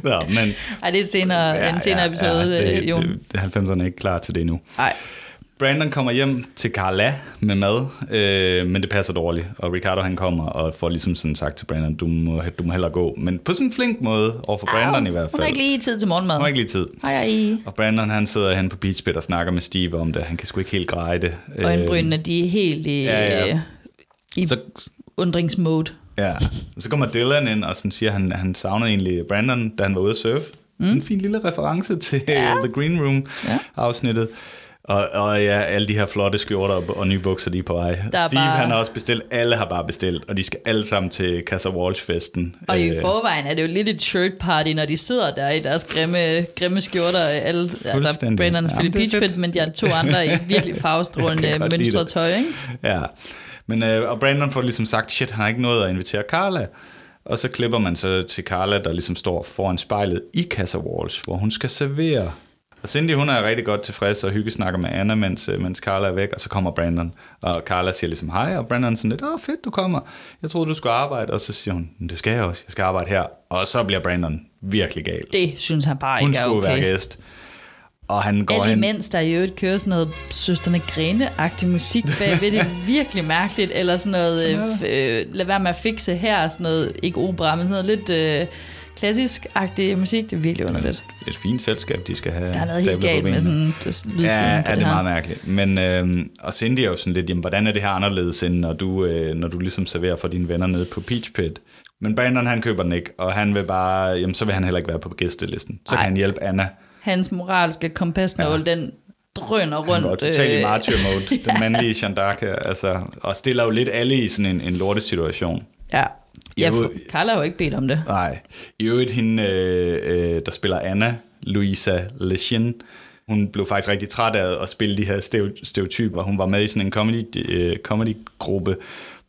ja, men, Ej, det er et senere, ja, en senere episode, ja, ja, det, Jon. det, det, 90'erne er ikke klar til det endnu. Nej. Brandon kommer hjem til Carla med mad, øh, men det passer dårligt. Og Ricardo han kommer og får ligesom sådan sagt til Brandon, du må, du må hellere gå. Men på sådan en flink måde, over for Brandon i hvert fald. Hun har ikke lige tid til morgenmad. Hun har ikke lige tid. Hej, hej. Og Brandon han sidder hen på Beach Pit og snakker med Steve om det. Han kan sgu ikke helt greje det. Øh, Øjenbrynene, de er helt i, ja, ja. i Så, undringsmode. ja. Så kommer Dylan ind og sådan siger, at han, han savnede egentlig Brandon, da han var ude at surfe. Mm. En fin lille reference til ja. The Green Room afsnittet. Og, og ja, alle de her flotte skjorter og, og nye bukser, de er på vej. Der er Steve bare- han har også bestilt, alle har bare bestilt, og de skal alle sammen til Casa Walsh-festen. Og i Øh, forvejen er det jo lidt et shirt party, når de sidder der i deres grimme, grimme skjorter. Alle, altså Fuldstændig. Brandon er Ja, selvfølgelig men det er Peach fedt. Pit, men de er to andre i virkelig farvestrålende mønstret tøj, ikke? Ja, men øh, og Brandon får ligesom sagt, shit, han har ikke nået at invitere Carla. Og så klipper man så til Carla, der ligesom står foran spejlet i Casa Walsh, hvor hun skal servere. Og Cindy, hun er rigtig godt tilfreds og hyggesnakker med Anna, mens, øh, mens Carla er væk, og så kommer Brandon. Og Carla siger ligesom hej, og Brandon sådan lidt, åh fedt, du kommer. Jeg troede, du skulle arbejde. Og så siger hun, "Men det skal jeg også, jeg skal arbejde her. Og så bliver Brandon virkelig gal. Det synes han bare Hun ikke er skulle være okay. gæst. Og han går Alt imens der i øvrigt kører sådan noget Søsterne Grene-agtig musik bagved, det er virkelig mærkeligt, eller sådan noget, øh, f- øh, lad være med at fikse her, sådan noget, ikke opera, men sådan noget lidt øh, klassisk-agtig musik, det er virkelig underligt. Et fint selskab, de skal have Der er noget helt galt med sådan lydsiden Ja, ja, det er her. meget mærkeligt. Men, øh, og Cindy er jo sådan lidt, jamen, hvordan er det her anderledes, end når du, øh, når du ligesom serverer for dine venner nede på Peach Pit? Men Brandon, han køber den ikke, og han vil bare, jamen, så vil han heller ikke være på gæstelisten. Så Ej. kan han hjælpe Anna. Hans moralske kompasnål, ja. den drøner Han går rundt. totalt i øh, martyr mode, den mandlige d'Arc, altså, og stiller jo lidt alle i sådan en, en lortesituation. Ja, ja for Carla har jo ikke bedt om det. Nej. I øvrigt hende, øh, øh, der spiller Anna, Louisa Lechen, hun blev faktisk rigtig træt af at spille de her stereotyper. Hun var med i sådan en comedy, øh, comedy-gruppe,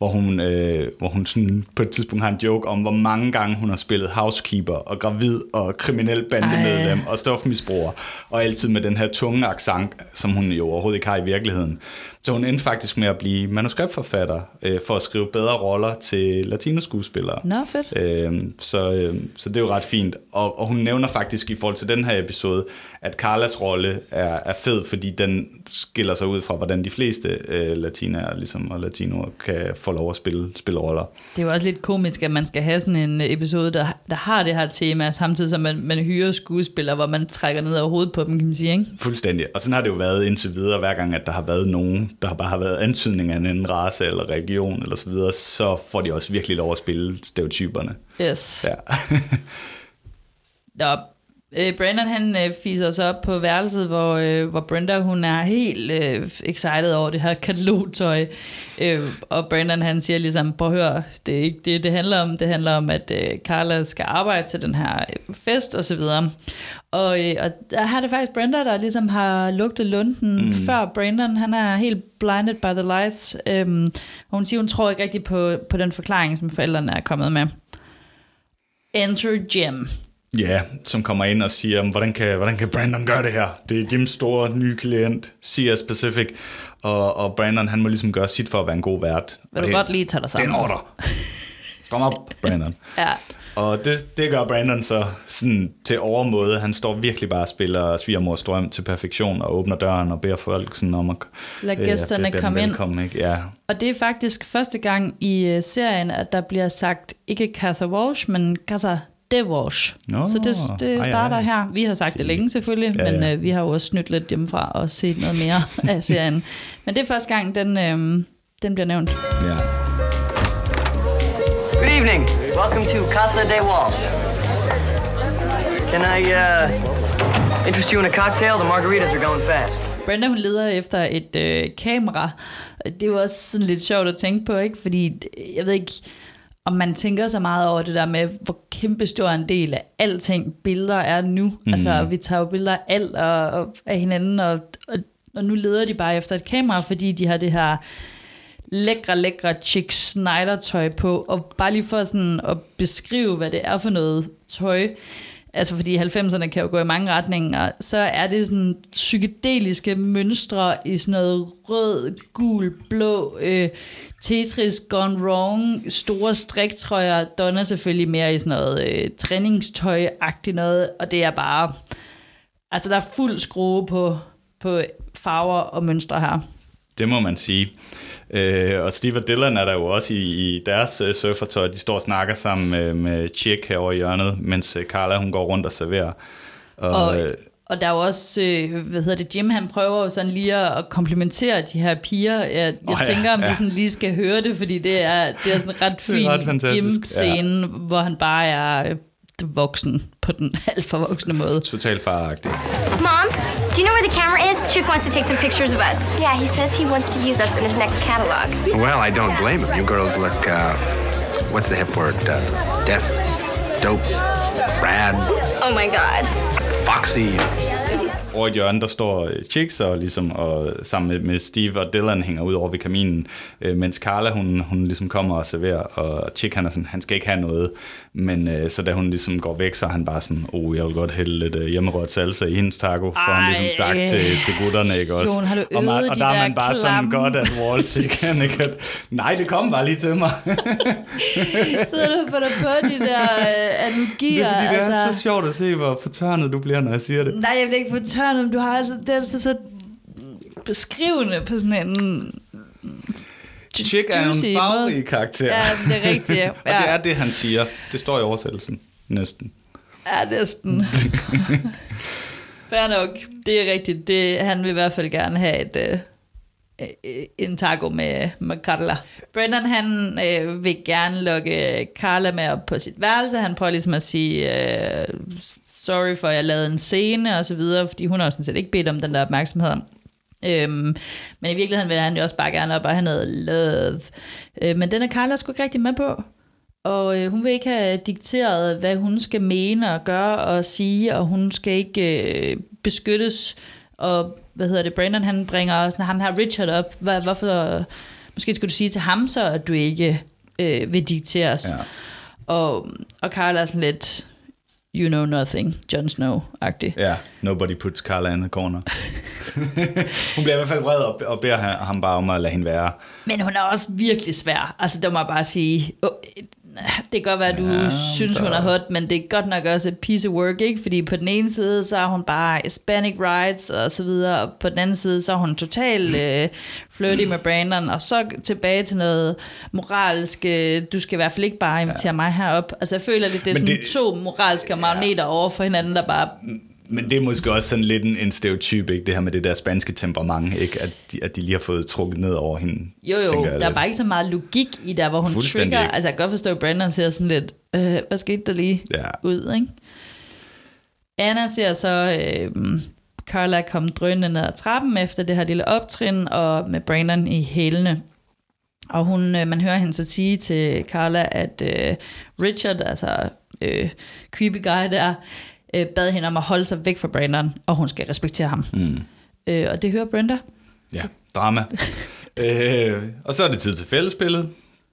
hvor hun, øh, hvor hun sådan på et tidspunkt har en joke om, hvor mange gange hun har spillet housekeeper og gravid og kriminel bandemedlem og stofmisbruger, og altid med den her tunge accent, som hun jo overhovedet ikke har i virkeligheden. Så hun endte faktisk med at blive manuskriptforfatter øh, for at skrive bedre roller til latinoskuespillere. Nå, fedt. Øh, så, øh, så det er jo ret fint. Og, og hun nævner faktisk i forhold til den her episode, at Carlas rolle er, er fed, fordi den skiller sig ud fra, hvordan de fleste øh, latiner ligesom, og latinoer kan få lov at spille, spille roller. Det er jo også lidt komisk, at man skal have sådan en episode, der, der har det her tema, samtidig som man, man hyrer skuespillere, hvor man trækker ned over hovedet på dem, kan man sige, ikke? Fuldstændig. Og sådan har det jo været indtil videre, hver gang, at der har været nogen, der bare har været antydning af en anden race eller religion eller så videre, så får de også virkelig lov at spille stereotyperne. Yes. Ja. Nå, øh, Brandon han øh, fiser så op på værelset, hvor, øh, hvor Brenda hun er helt øh, excited over det her katalogtøj. Øh, og Brandon han siger ligesom, prøv at høre, det er ikke det, det handler om. Det handler om, at øh, Carla skal arbejde til den her øh, fest og så videre. Og, øh, og der har det faktisk Brenda, der ligesom har lugtet lunden mm. før Brandon. Han er helt blinded by the lights. Øhm, og hun siger, hun tror ikke rigtig på, på den forklaring, som forældrene er kommet med. Enter Jim. Ja, som kommer ind og siger, hvordan kan, hvordan kan Brandon gøre det her? Det er Jims store nye klient, CS Pacific, og, og Brandon han må ligesom gøre sit for at være en god vært. Vil du det, godt lige tage dig Det er sammen? en ordre. Kom op, Brandon. Ja. Og det, det gør Brandon så sådan til overmåde. Han står virkelig bare og spiller svigermors drøm til perfektion og åbner døren og beder folk sådan om at Lad øh, gæsterne dem komme ind. Ikke? Ja, Og det er faktisk første gang i uh, serien, at der bliver sagt ikke Casa Walsh, men Casa de Walsh. Nå, så det, det ej, starter ej. her. Vi har sagt det længe selvfølgelig, Ja, ja, men ja. uh, vi har jo også snydt lidt hjemmefra og set noget mere af serien. Men det er første gang, den, uh, den bliver nævnt. ja. Good evening. Welcome to Casa de Walsh. Can I uh, interest you in a cocktail? The margaritas are going fast. Brenda, hun leder efter et øh, kamera. Det er jo også sådan lidt sjovt at tænke på, ikke? Fordi øh, jeg ved ikke, og man tænker så meget over det der med, hvor kæmpe stor en del af alting billeder er nu. Mm. Altså, vi tager jo billeder af alt og, og af hinanden, og, og, og nu leder de bare efter et kamera, fordi de har det her lækre, lækre Chick Snyder-tøj på, og bare lige for sådan at beskrive, hvad det er for noget tøj, altså fordi 90'erne kan jo gå i mange retninger, så er det sådan psykedeliske mønstre i sådan noget rød, gul, blå, øh, Tetris Gone Wrong, store striktrøjer, Donna selvfølgelig mere i sådan noget øh, træningstøj-agtigt noget, og det er bare, altså der er fuld skrue på, på farver og mønstre her. Det må man sige. Øh, og Steve og Dylan er der jo også i, i deres uh, surfertøj. De står og snakker sammen med, med Chick herovre i hjørnet, mens uh, Carla hun går rundt og serverer. Og, Og, øh, og der er jo også, øh, hvad hedder det, Jim han prøver jo sådan lige at komplimentere de her piger. Jeg, jeg oh, ja, tænker, om ja. vi sådan lige skal høre det, fordi det er, det er sådan en ret fin ret Jim-scene, hvor han bare er øh, voksen på den alt for voksne måde. totalt faragtig. Mom, do you know where the camera is? Chick wants to take some pictures of us. Yeah, he says he wants to use us in his next catalog. Well, I don't blame him. You girls look, uh, what's the hip word? Uh, deaf, dope, rad, Oh my god. foxy. Over i et hjørne, der står øh, Chicks og, ligesom, og sammen med, med Steve og Dylan hænger ud over ved kaminen, øh, mens Carla hun, hun ligesom kommer og serverer, og Chick han er sådan, han skal ikke have noget, men øh, så da hun ligesom går væk, så er han bare sådan, oh, jeg vil godt hælde lidt øh, hjemmerørt salsa i hendes taco, får han ligesom sagt Ej. til, til gutterne, ikke også? Jon, har du og, man, og de der er man bare sådan klamme- godt at Waltz, ikke? Ikke nej, det kom bare lige til mig. Sidder du får dig på de der øh, analogier? det er fordi, det er altså. så sjovt at se, hvor fortørnet du bliver, når jeg siger det. Nej, jeg vil ikke få tørnet, men du har altså, det er altså så beskrivende på sådan en... Chick er en farverig karakter. Ja, det er rigtigt. Ja. Og det er det, han siger. Det står i oversættelsen. Næsten. Ja, næsten. Fair nok. Det er rigtigt. Det, han vil i hvert fald gerne have et, øh, øh, en taco med, med Carla. Brendan, han øh, vil gerne lukke Carla med op på sit værelse. Han prøver ligesom at sige, øh, sorry for, at jeg lavede en scene og så videre, fordi hun har sådan set ikke bedt om den der opmærksomhed. Øhm, men i virkeligheden vil han jo også bare gerne op og have noget love. Øh, men den er Carla sgu ikke rigtig med på. Og øh, hun vil ikke have dikteret, hvad hun skal mene og gøre og sige, og hun skal ikke øh, beskyttes. Og hvad hedder det, Brandon han bringer sådan ham her Richard op. Hvad, hvorfor, måske skulle du sige til ham så, at du ikke øh, vil dikteres. Ja. Og, og Carla er sådan lidt, you know nothing, Jon Snow-agtig. Ja, nobody puts Carla in the corner. Hun bliver i hvert fald vred og, og beder ham- bare om at lade hende være. Men hun er også virkelig svær. Altså, det må jeg bare sige. Det kan godt være, at du Ja, ja, synes, der- hun er hot, men det er godt nok også et piece of work, ikke? Fordi på den ene side, så er hun bare Hispanic rights og så videre, og på den anden side, så er hun totalt øh, flirty med Brandon, og så tilbage til noget moralsk, øh, du skal i hvert fald ikke bare invitere ja. mig herop. Altså, jeg føler lidt, det er Men sådan det- to moralske magneter over for hinanden, der bare... Men det er måske også sådan lidt en, en stereotyp, ikke? det her med det der spanske temperament, ikke? At, de, at de lige har fået trukket ned over hende. Jo, jo, jeg der er bare ikke så meget logik i der, hvor hun trigger. ikke. Altså, jeg kan godt forstå, at Brandon ser sådan lidt, øh, hvad skete der lige Ja. ud, ikke? Anna ser så øh, Carla komme drønende ned ad trappen efter det her lille optrin, og med Brandon i hælene. Og hun, øh, man hører hende så sige til Carla, at øh, Richard, altså øh, creepy guy der, øh, bad hende om at holde sig væk fra Brandon, og hun skal respektere ham. Mm. Øh, og det hører Brenda. Ja, drama. øh, og så er det tid til fællesspillet.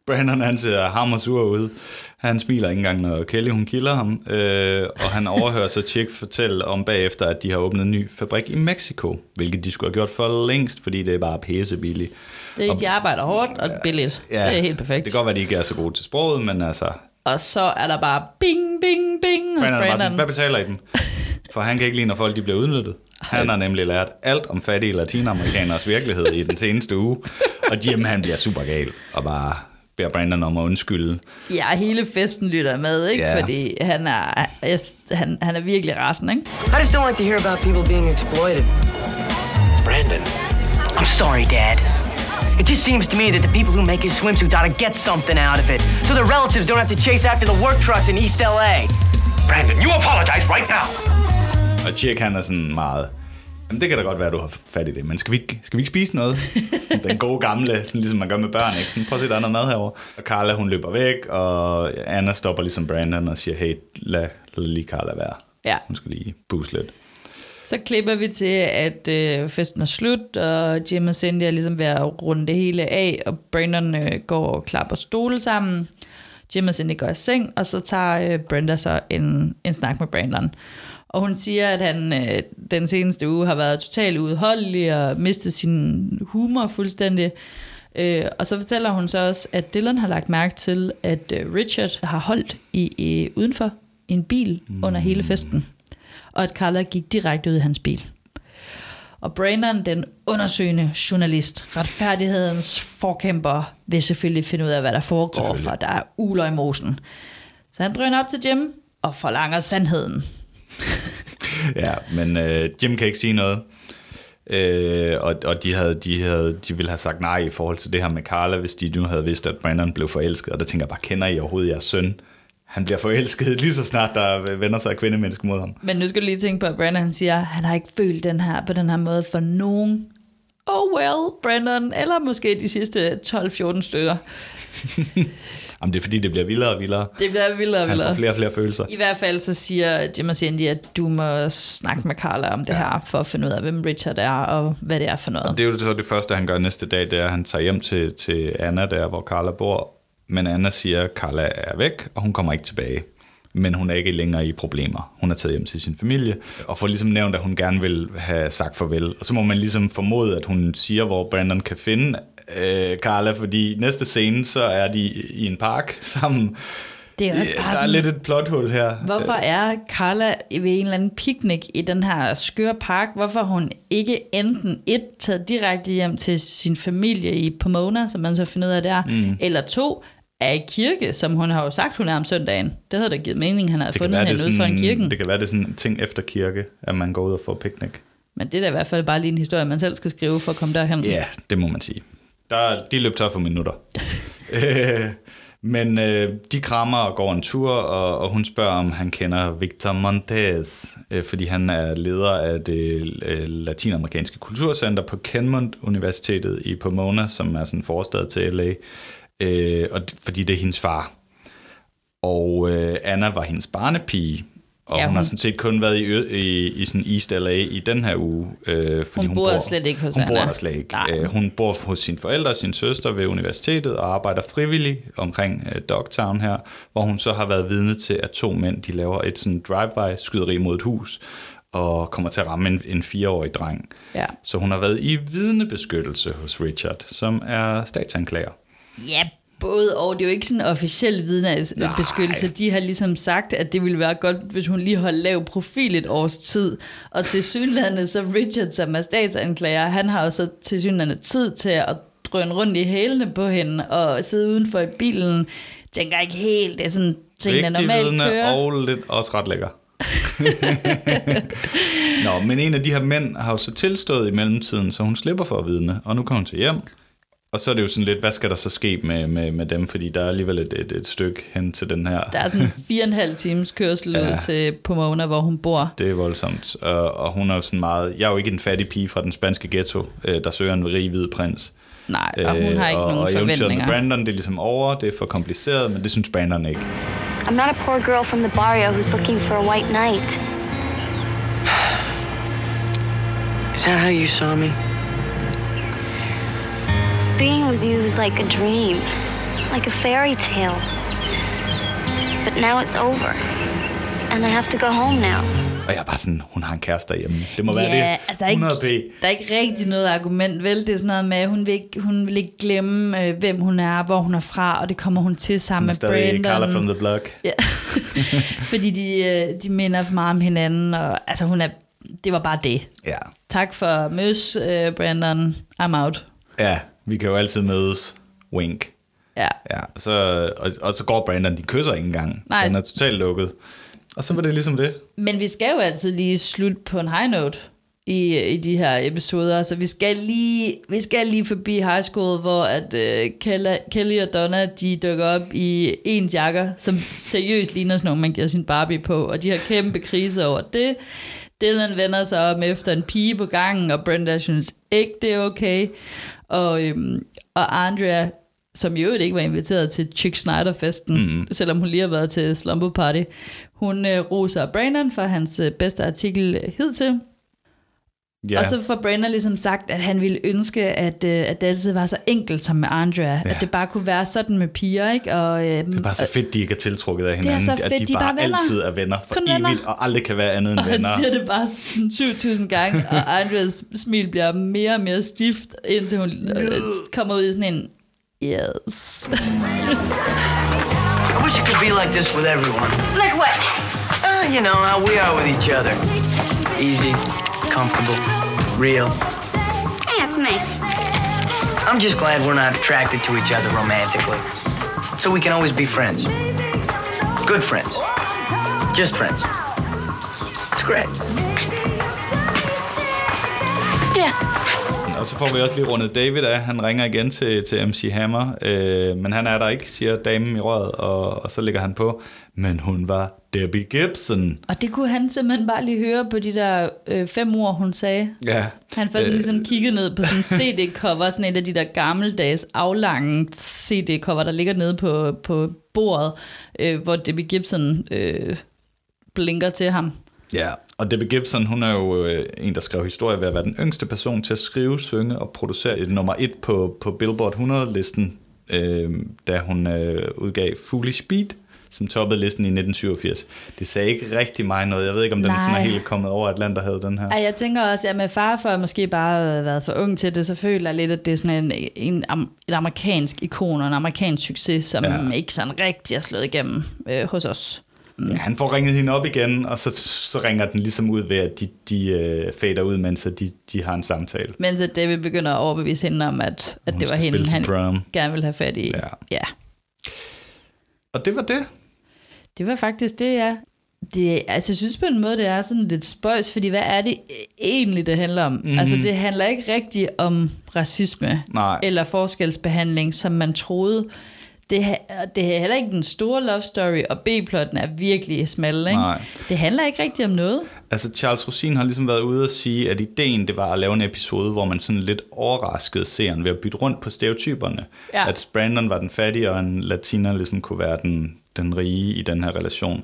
Brandon han ser hammer sur ud. Han smiler ikke engang, når Kelly hun kilder ham. Øh, og han overhører så Chick fortælle om bagefter, at de har åbnet en ny fabrik i Mexico. Hvilket de skulle have gjort for længst, fordi det er bare pisse billigt. Det er, de arbejder hårdt og billigt. Ja, det er helt perfekt. Det kan godt være, at de ikke er så gode til sproget, men altså... Og så er der bare bing, bing, bing Brandon, er bare sådan, Brandon. hvad betaler I dem? For han kan ikke lide, når folk de bliver udnyttet. Han har nemlig lært alt om fattige latinamerikaners virkelighed i den seneste uge. Og Jim, han bliver super gal og bare beder Brandon om at undskylde. Ja, hele festen lytter med, ikke? Ja. Fordi han er, han, han er virkelig rasen, ikke? I just don't like to hear about people being exploited. Brandon. I'm sorry, Dad. It just seems to me that the people who make his swimsuits ought to get something out of it, so their relatives don't have to chase after the work trucks in East LA. Brandon, you apologize right now. Og Chick, han er sådan meget... Jamen, det kan da godt være, at du har fat i det, men skal vi ikke, skal vi ikke spise noget? Den gode gamle, sådan ligesom man gør med børn, ikke? Sådan, prøv at se, der er noget mad herovre. Og Carla, hun løber væk, og Anna stopper ligesom Brandon og siger, hey, lad, lad lige Carla være. Ja. Hun skal lige booste lidt. Så klipper vi til, at øh, festen er slut, og Jim og Cindy er ligesom ved at runde det hele af, og Brandon øh, går og klapper stole sammen. Jim og Cindy går i seng, og så tager øh, Brenda så en, en snak med Brandon. Og hun siger, at han øh, den seneste uge har været totalt udholdelig og mistet sin humor fuldstændig. Øh, og så fortæller hun så også, at Dylan har lagt mærke til, at øh, Richard har holdt i, i udenfor i en bil mm. under hele festen. Og at Carla gik direkte ud i hans bil. Og Brandon, den undersøgende journalist, retfærdighedens forkæmper, vil selvfølgelig finde ud af, hvad der foregår, for der er uler i mosen. Så han drøner op til Jim og forlanger sandheden. Ja, men øh, Jim kan ikke sige noget. Øh, og og de, havde, de, havde, de ville have sagt nej i forhold til det her med Carla, hvis de nu havde vidst, at Brandon blev forelsket. Og der tænker jeg bare, kender I overhovedet jeres søn? Han bliver forelsket lige så snart, der vender sig af kvindemenneske mod ham. Men nu skal du lige tænke på, at Brandon han siger, at han har ikke følt den her på den her måde for nogen. Oh well, Brandon. Eller måske de sidste 12-14 stykker. Jamen, det er fordi, det bliver vildere og vildere. Det bliver vildere og Han får vildere. flere og flere følelser. I hvert fald så siger Jim og Cindy, at du må snakke med Carla om det ja. her, for at finde ud af, hvem Richard er, og hvad det er for noget. Det er jo så det første, han gør næste dag, det er, at han tager hjem til, til Anna, der hvor Carla bor. Men Anna siger, at Carla er væk, og hun kommer ikke tilbage. Men hun er ikke længere i problemer. Hun er taget hjem til sin familie, og får ligesom nævnt, at hun gerne vil have sagt farvel. Og så må man ligesom formode, at hun siger, hvor Brandon kan finde øh, Carla, fordi næste scene, så er de i en park sammen. Det er også bare Der er sådan- lidt et plothul her. Hvorfor er Carla ved en eller anden picnic i den her skøre park? Hvorfor hun ikke enten et taget direkte hjem til sin familie i Pomona, som man så finder ud af der, mm. eller to er i kirke, som hun har jo sagt, hun er om søndagen. Det havde da givet mening, han havde Det fundet hende ude for en sådan, kirken. det kan være, det er sådan ting efter kirke, at man går ud og får picnic. Men det er da i hvert fald bare lige en historie, man selv skal skrive for at komme derhen. Ja, det må man sige. Der, de løb tør for minutter. Øh, Men øh, de krammer og går en tur, og, og hun spørger, om han kender Victor Montez, øh, fordi han er leder af det øh, latinamerikanske kulturcenter på Kenmont Universitetet i Pomona, som er sådan en forstad til LA, øh, og, fordi det er hendes far. Og øh, Anna var hendes barnepige, og Ja, hun, hun hun- har sådan set kun været i, i, i sådan East LA i den her uge. Øh, fordi Hun bor slet ikke hos hun Anna. bor der slet ikke. Øh, hun bor hos sine forældre og sin søster ved universitetet og arbejder frivilligt omkring øh, Dogtown her, hvor hun så har været vidne til, at to mænd de laver et sådan drive-by skyderi mod et hus og kommer til at ramme en, en fireårig dreng. Ja. Så hun har været i vidnebeskyttelse hos Richard, som er statsanklager. Ja, både og. Det er jo ikke sådan en officiel vidnebeskyttelse. De har ligesom sagt, at det ville være godt, hvis hun lige holdt lav profil et års tid. Og til synligheden så Richard, som er statsanklager, han har jo så til synligheden tid til at drøne rundt i hælene på hende og sidde udenfor i bilen. Tænker ikke helt, det er sådan tingene Vigtig normalt kører. og lidt også ret lækker. Nå, men en af de her mænd har jo så tilstået i mellemtiden, så hun slipper for at vidne, og nu kommer hun til hjem. Og så er det jo sådan lidt, hvad skal der så ske med, med, med dem, fordi der er alligevel et, et, et stykke hen til den her. Der er sådan fire og en halv times kørsel ja. Ja. til Pomona, hvor hun bor. Det er voldsomt. Og, og hun er jo sådan meget... Jeg er jo ikke en fattig pige fra den spanske ghetto, øh, der søger en rig hvid prins. Nej, og hun har ikke Øh, og, nogen og forventninger. med Brandon, det er ligesom over, det er for kompliceret, men det synes Brandon ikke. I'm not a poor girl from the barrio who's looking for a white knight. Is that how you saw me? Being with you is like a dream, like a fairy tale. But now it's over, and I have to go home now. Og jeg er bare sådan, hun har en kæreste derhjemme. Det må være Ja, det. altså, der er, ikke, 100 p. der er ikke rigtig noget argument, vel? Det er sådan noget med, at hun vil ikke, hun vil ikke glemme, øh, hvem hun er, hvor hun er fra, og det kommer hun til sammen Hun er med Brandon. Carla from the block. Ja. Fordi de, øh, de minder for meget om hinanden, og altså hun er, det var bare det. Ja. Tak for møs, øh, Brandon. I'm out. ja, vi kan jo altid mødes. Wink. Ja. Ja, så, og, og så går Brandon, de kysser ikke engang. Nej. Den er totalt lukket. Og så var det ligesom det. Men vi skal jo altid lige slutte på en high note i, i de her episoder, så vi skal lige, vi skal lige forbi high school, hvor at uh, Kelly, Kelly og Donna, de dukker op i en jakker, som seriøst ligner sådan nogle, man giver sin Barbie på, og de har kæmpe krise over det. Dylan vender sig om efter en pige på gangen, og Brenda synes ikke, det er okay. Og, øhm, og Andrea, som i øvrigt ikke var inviteret til Chick Snyder-festen, mm. selvom hun lige har været til Slumber Party, hun øh, roser Brandon for hans øh, bedste artikel hidtil. Ja. Og så får Brandon ligesom sagt, at han ville ønske, at, øh, at det altid var så enkelt som med Andrea. Ja. At det bare kunne være sådan med piger, ikke? Og, øh, Det er bare så fedt, de ikke er tiltrukket af er hinanden. så at fedt, de, de er bare, bare venner. altid er venner for Kun evigt, venner. og aldrig kan være andet end Og han venner. siger det bare sådan 7.000 gange, og Andreas smil bliver mere og mere stift, indtil hun øh, kommer ud i sådan en, yes. I wish it could be like this with everyone. Like what? Uh, you know how we are with each other. Easy, comfortable, real. Yeah, it's nice. I'm just glad we're not attracted to each other romantically. So we can always be friends. Good friends. Just friends. It's great. Yeah. Og så får vi også lige rundet David af. Han ringer igen til, til MC Hammer, øh, men han er der ikke, siger damen i røret, og, og så ligger han på. Men hun var Debbie Gibson. Og det kunne han simpelthen bare lige høre på de der øh, fem ord, hun sagde. Ja. Han får sådan ligesom kigget ned på sådan en CD-cover, sådan et af de der gammeldags aflange CD-cover, der ligger nede på, på bordet, øh, hvor Debbie Gibson øh, blinker til ham. Ja, og Debbie Gibson, hun er jo øh, en, der skrev historie ved at være den yngste person til at skrive, synge og producere et nummer et på, på Billboard 100-listen, øh, da hun øh, udgav Foolish Beat, som toppede listen i 1987. Det sagde ikke rigtig mig noget. Jeg ved ikke, om den Nej. sådan er helt kommet over Atlanta havde den her. Ej, jeg tænker også, at med far for at måske bare været for ung til det, så føler jeg lidt, at det er sådan en, en, am- et amerikansk ikon og en amerikansk succes, som Ja. ikke sådan rigtig er slået igennem øh, hos os. Ja, han får ringet hende op igen, og så, så ringer den ligesom ud ved, at de, de øh, fader ud, mens at de, de har en samtale. Men så David begynder at overbevise hende om, at, at Hun det var hende, han prom. gerne ville have fat i. Ja. ja. Og det var det. Det var faktisk det, ja. Det, altså, jeg synes på en måde, det er sådan lidt spøjs, fordi hvad er det egentlig, det handler om? Mhm. Mm-hmm. Altså, det handler ikke rigtigt om racisme Nej. eller forskelsbehandling, som man troede. Det, er- det er heller ikke den store love story, og B-plotten er virkelig smal, ikke? Nej. Det handler ikke rigtigt om noget. Altså Charles Rosin har ligesom været ude og sige, at ideen det var at lave en episode, hvor man sådan lidt overraskede seeren ved at bytte rundt på stereotyperne. Ja. At Brandon var den fattige, og en latiner ligesom kunne være den, den rige i den her relation.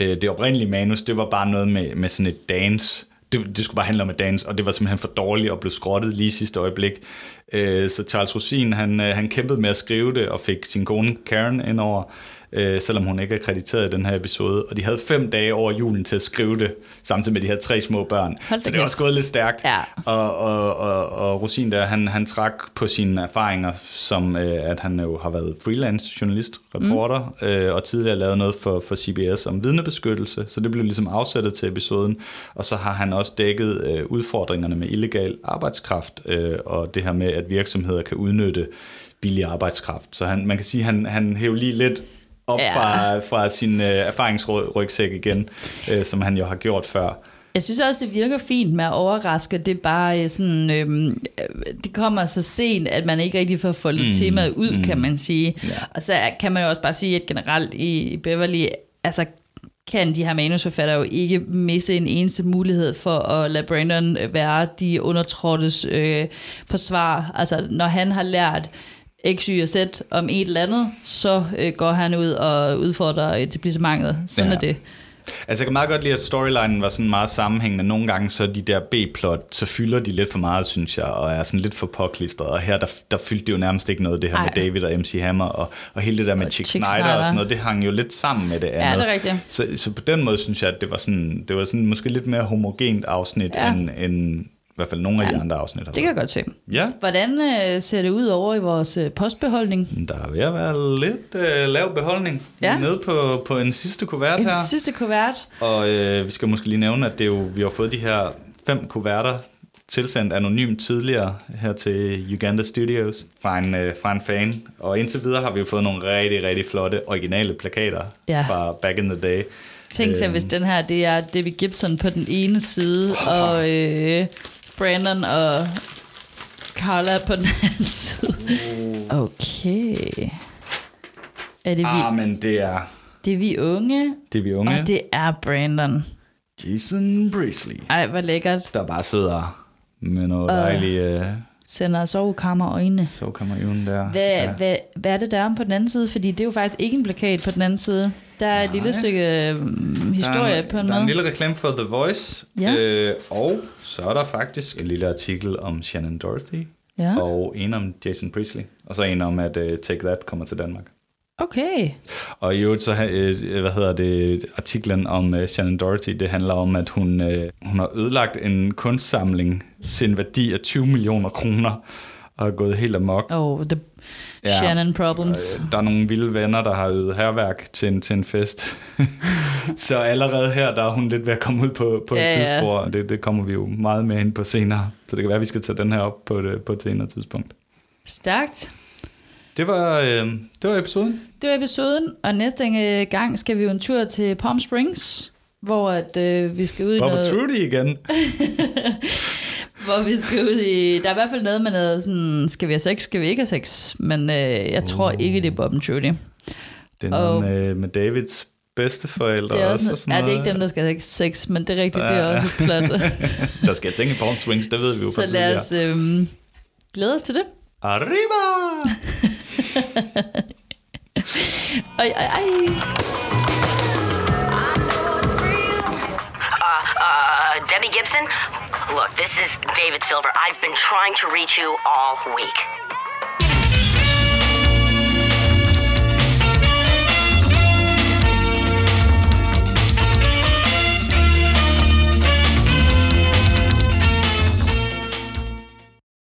Øh, Det oprindelige manus, det var bare noget med, med sådan et dance. Det, det skulle bare handle om et dance, og det var simpelthen for dårligt og blev skrottet lige sidste øjeblik. Øh, Så Charles Rosin, han, øh, han kæmpede med at skrive det, og fik sin kone Karen ind over, øh, selvom hun ikke er krediteret i den her episode. Og de havde fem dage over julen til at skrive det, samtidig med de her tre små børn. Hold Så det kæft. også gået lidt stærkt. Ja. Og, og, og, og Rosin der, han, han trak på sine erfaringer, som øh, at han jo har været freelance journalist, reporter, mm. øh, og tidligere lavet noget for, for CBS om vidnebeskyttelse, så det blev ligesom afsættet til episoden. Og så har han også dækket øh, udfordringerne med illegal arbejdskraft, øh, og det her med, at virksomheder kan udnytte billig arbejdskraft. Så han, man kan sige, at han, han hæver lige lidt op Ja. fra, fra sin øh, erfaringsrygsæk igen, øh, som han jo har gjort før. Jeg synes også, det virker fint med at overraske. Det er bare øh, sådan, øhm, øh, det kommer så sent, at man ikke rigtig får foldet mm, temaet ud, mm, kan man sige. Ja. Og så kan man jo også bare sige, at generelt i Beverly, altså kan de her manusforfattere jo ikke misse en eneste mulighed for at lade Brandon være de undertrådtes øh, forsvar. Altså, når han har lært X, Y og Z om et eller andet, så øh, går han ud og udfordrer etablissementet. Sådan Ja. er det. Altså jeg kan meget godt lide, at storylinen var sådan meget sammenhængende. Nogle gange så de der B-plot, så fylder de lidt for meget, synes jeg, og er sådan lidt for påklistret. Og her, der, der fyldte det jo nærmest ikke noget, det her Ej. med David og MC Hammer, og, og hele det der med Og Chick, Chick Snyder, Snyder. og sådan noget, det hang jo lidt sammen med det Ja, andet. det er rigtigt. Så, så på den måde synes jeg, at det var sådan, det var sådan måske lidt mere homogent afsnit, Ja. ja. end, end hvert fald nogle af de Ja, andre afsnit. har Det kan jeg godt se. Ja, Hvordan øh, ser det ud over i vores øh, postbeholdning? der er ved at være lidt øh, lav beholdning. Vi er Ja. nede på, på en sidste kuvert En her. sidste kuvert. Og øh, vi skal måske lige nævne, at det er jo, vi har fået de her fem kuverter tilsendt anonymt tidligere her til Uganda Studios fra en, øh, fra en fan. Og indtil videre har vi jo fået nogle rigtig, rigtig flotte originale plakater Ja. fra back in the day. Tænk sig, Øhm. hvis den her, det er Debbie Gibson på den ene side, og øh, Brandon og Carla på den anden side. Okay. Er det vi, Ah, men det er, det er vi unge, det er vi unge. og det er Brandon. Jason Priestley, Ej, hvor lækkert. der bare sidder med noget Øh. dejligt øh, Sender sovekammer øjnene. så kommer Jon der. Hvad, ja. hvad, hvad er det, der er på den anden side? Fordi det er jo faktisk ikke en plakat på den anden side. Der er et lille stykke øhm, historie der er, på en Der er måde. en lille reklame for The Voice, Ja. øh, og så er der faktisk en lille artikel om Shannon Dorothy, Ja. og en om Jason Priestley, og så en om, at uh, Take That kommer til Danmark. Okay. Og i øvrigt så, øh, hvad hedder det, artiklen om uh, Shannon Doherty, det handler om, at hun, øh, hun har ødelagt en kunstsamling, sin værdi af 20 millioner kroner, og er gået helt amok. Oh, the Ja. Shannon problems. Øh, Der er nogle vilde venner, der har øvet herværk til en, til en fest. så allerede her, der er hun lidt ved at komme ud på, på et ja. tidsspor, og det, det kommer vi jo meget med ind på senere. Så det kan være, at vi skal tage den her op på et, på et senere tidspunkt. Stærkt. Det var, øh, det var episoden. Det var episoden, og næste øh, gang skal vi jo en tur til Palm Springs, hvor at, øh, vi skal ud i Bobby noget... Trudy igen. Hvor vi skal ud i... Der er i hvert fald noget med noget sådan, skal vi have sex, skal vi ikke have sex? Men øh, jeg tror ikke, det er Bob and Trudy. Det er noget med, med Davids bedsteforældre Det er, også, og sådan ja, det er noget. ikke dem, der skal have sex, men det er rigtigt, det er også et plot. der skal jeg tænke Palm Springs, det ved vi jo fra Så lad os øh, glæde os til det. Arriba! Ej, ej, ej. Uh, Debbie Gibson? Look, this is David Silver. I've been trying to reach you all week.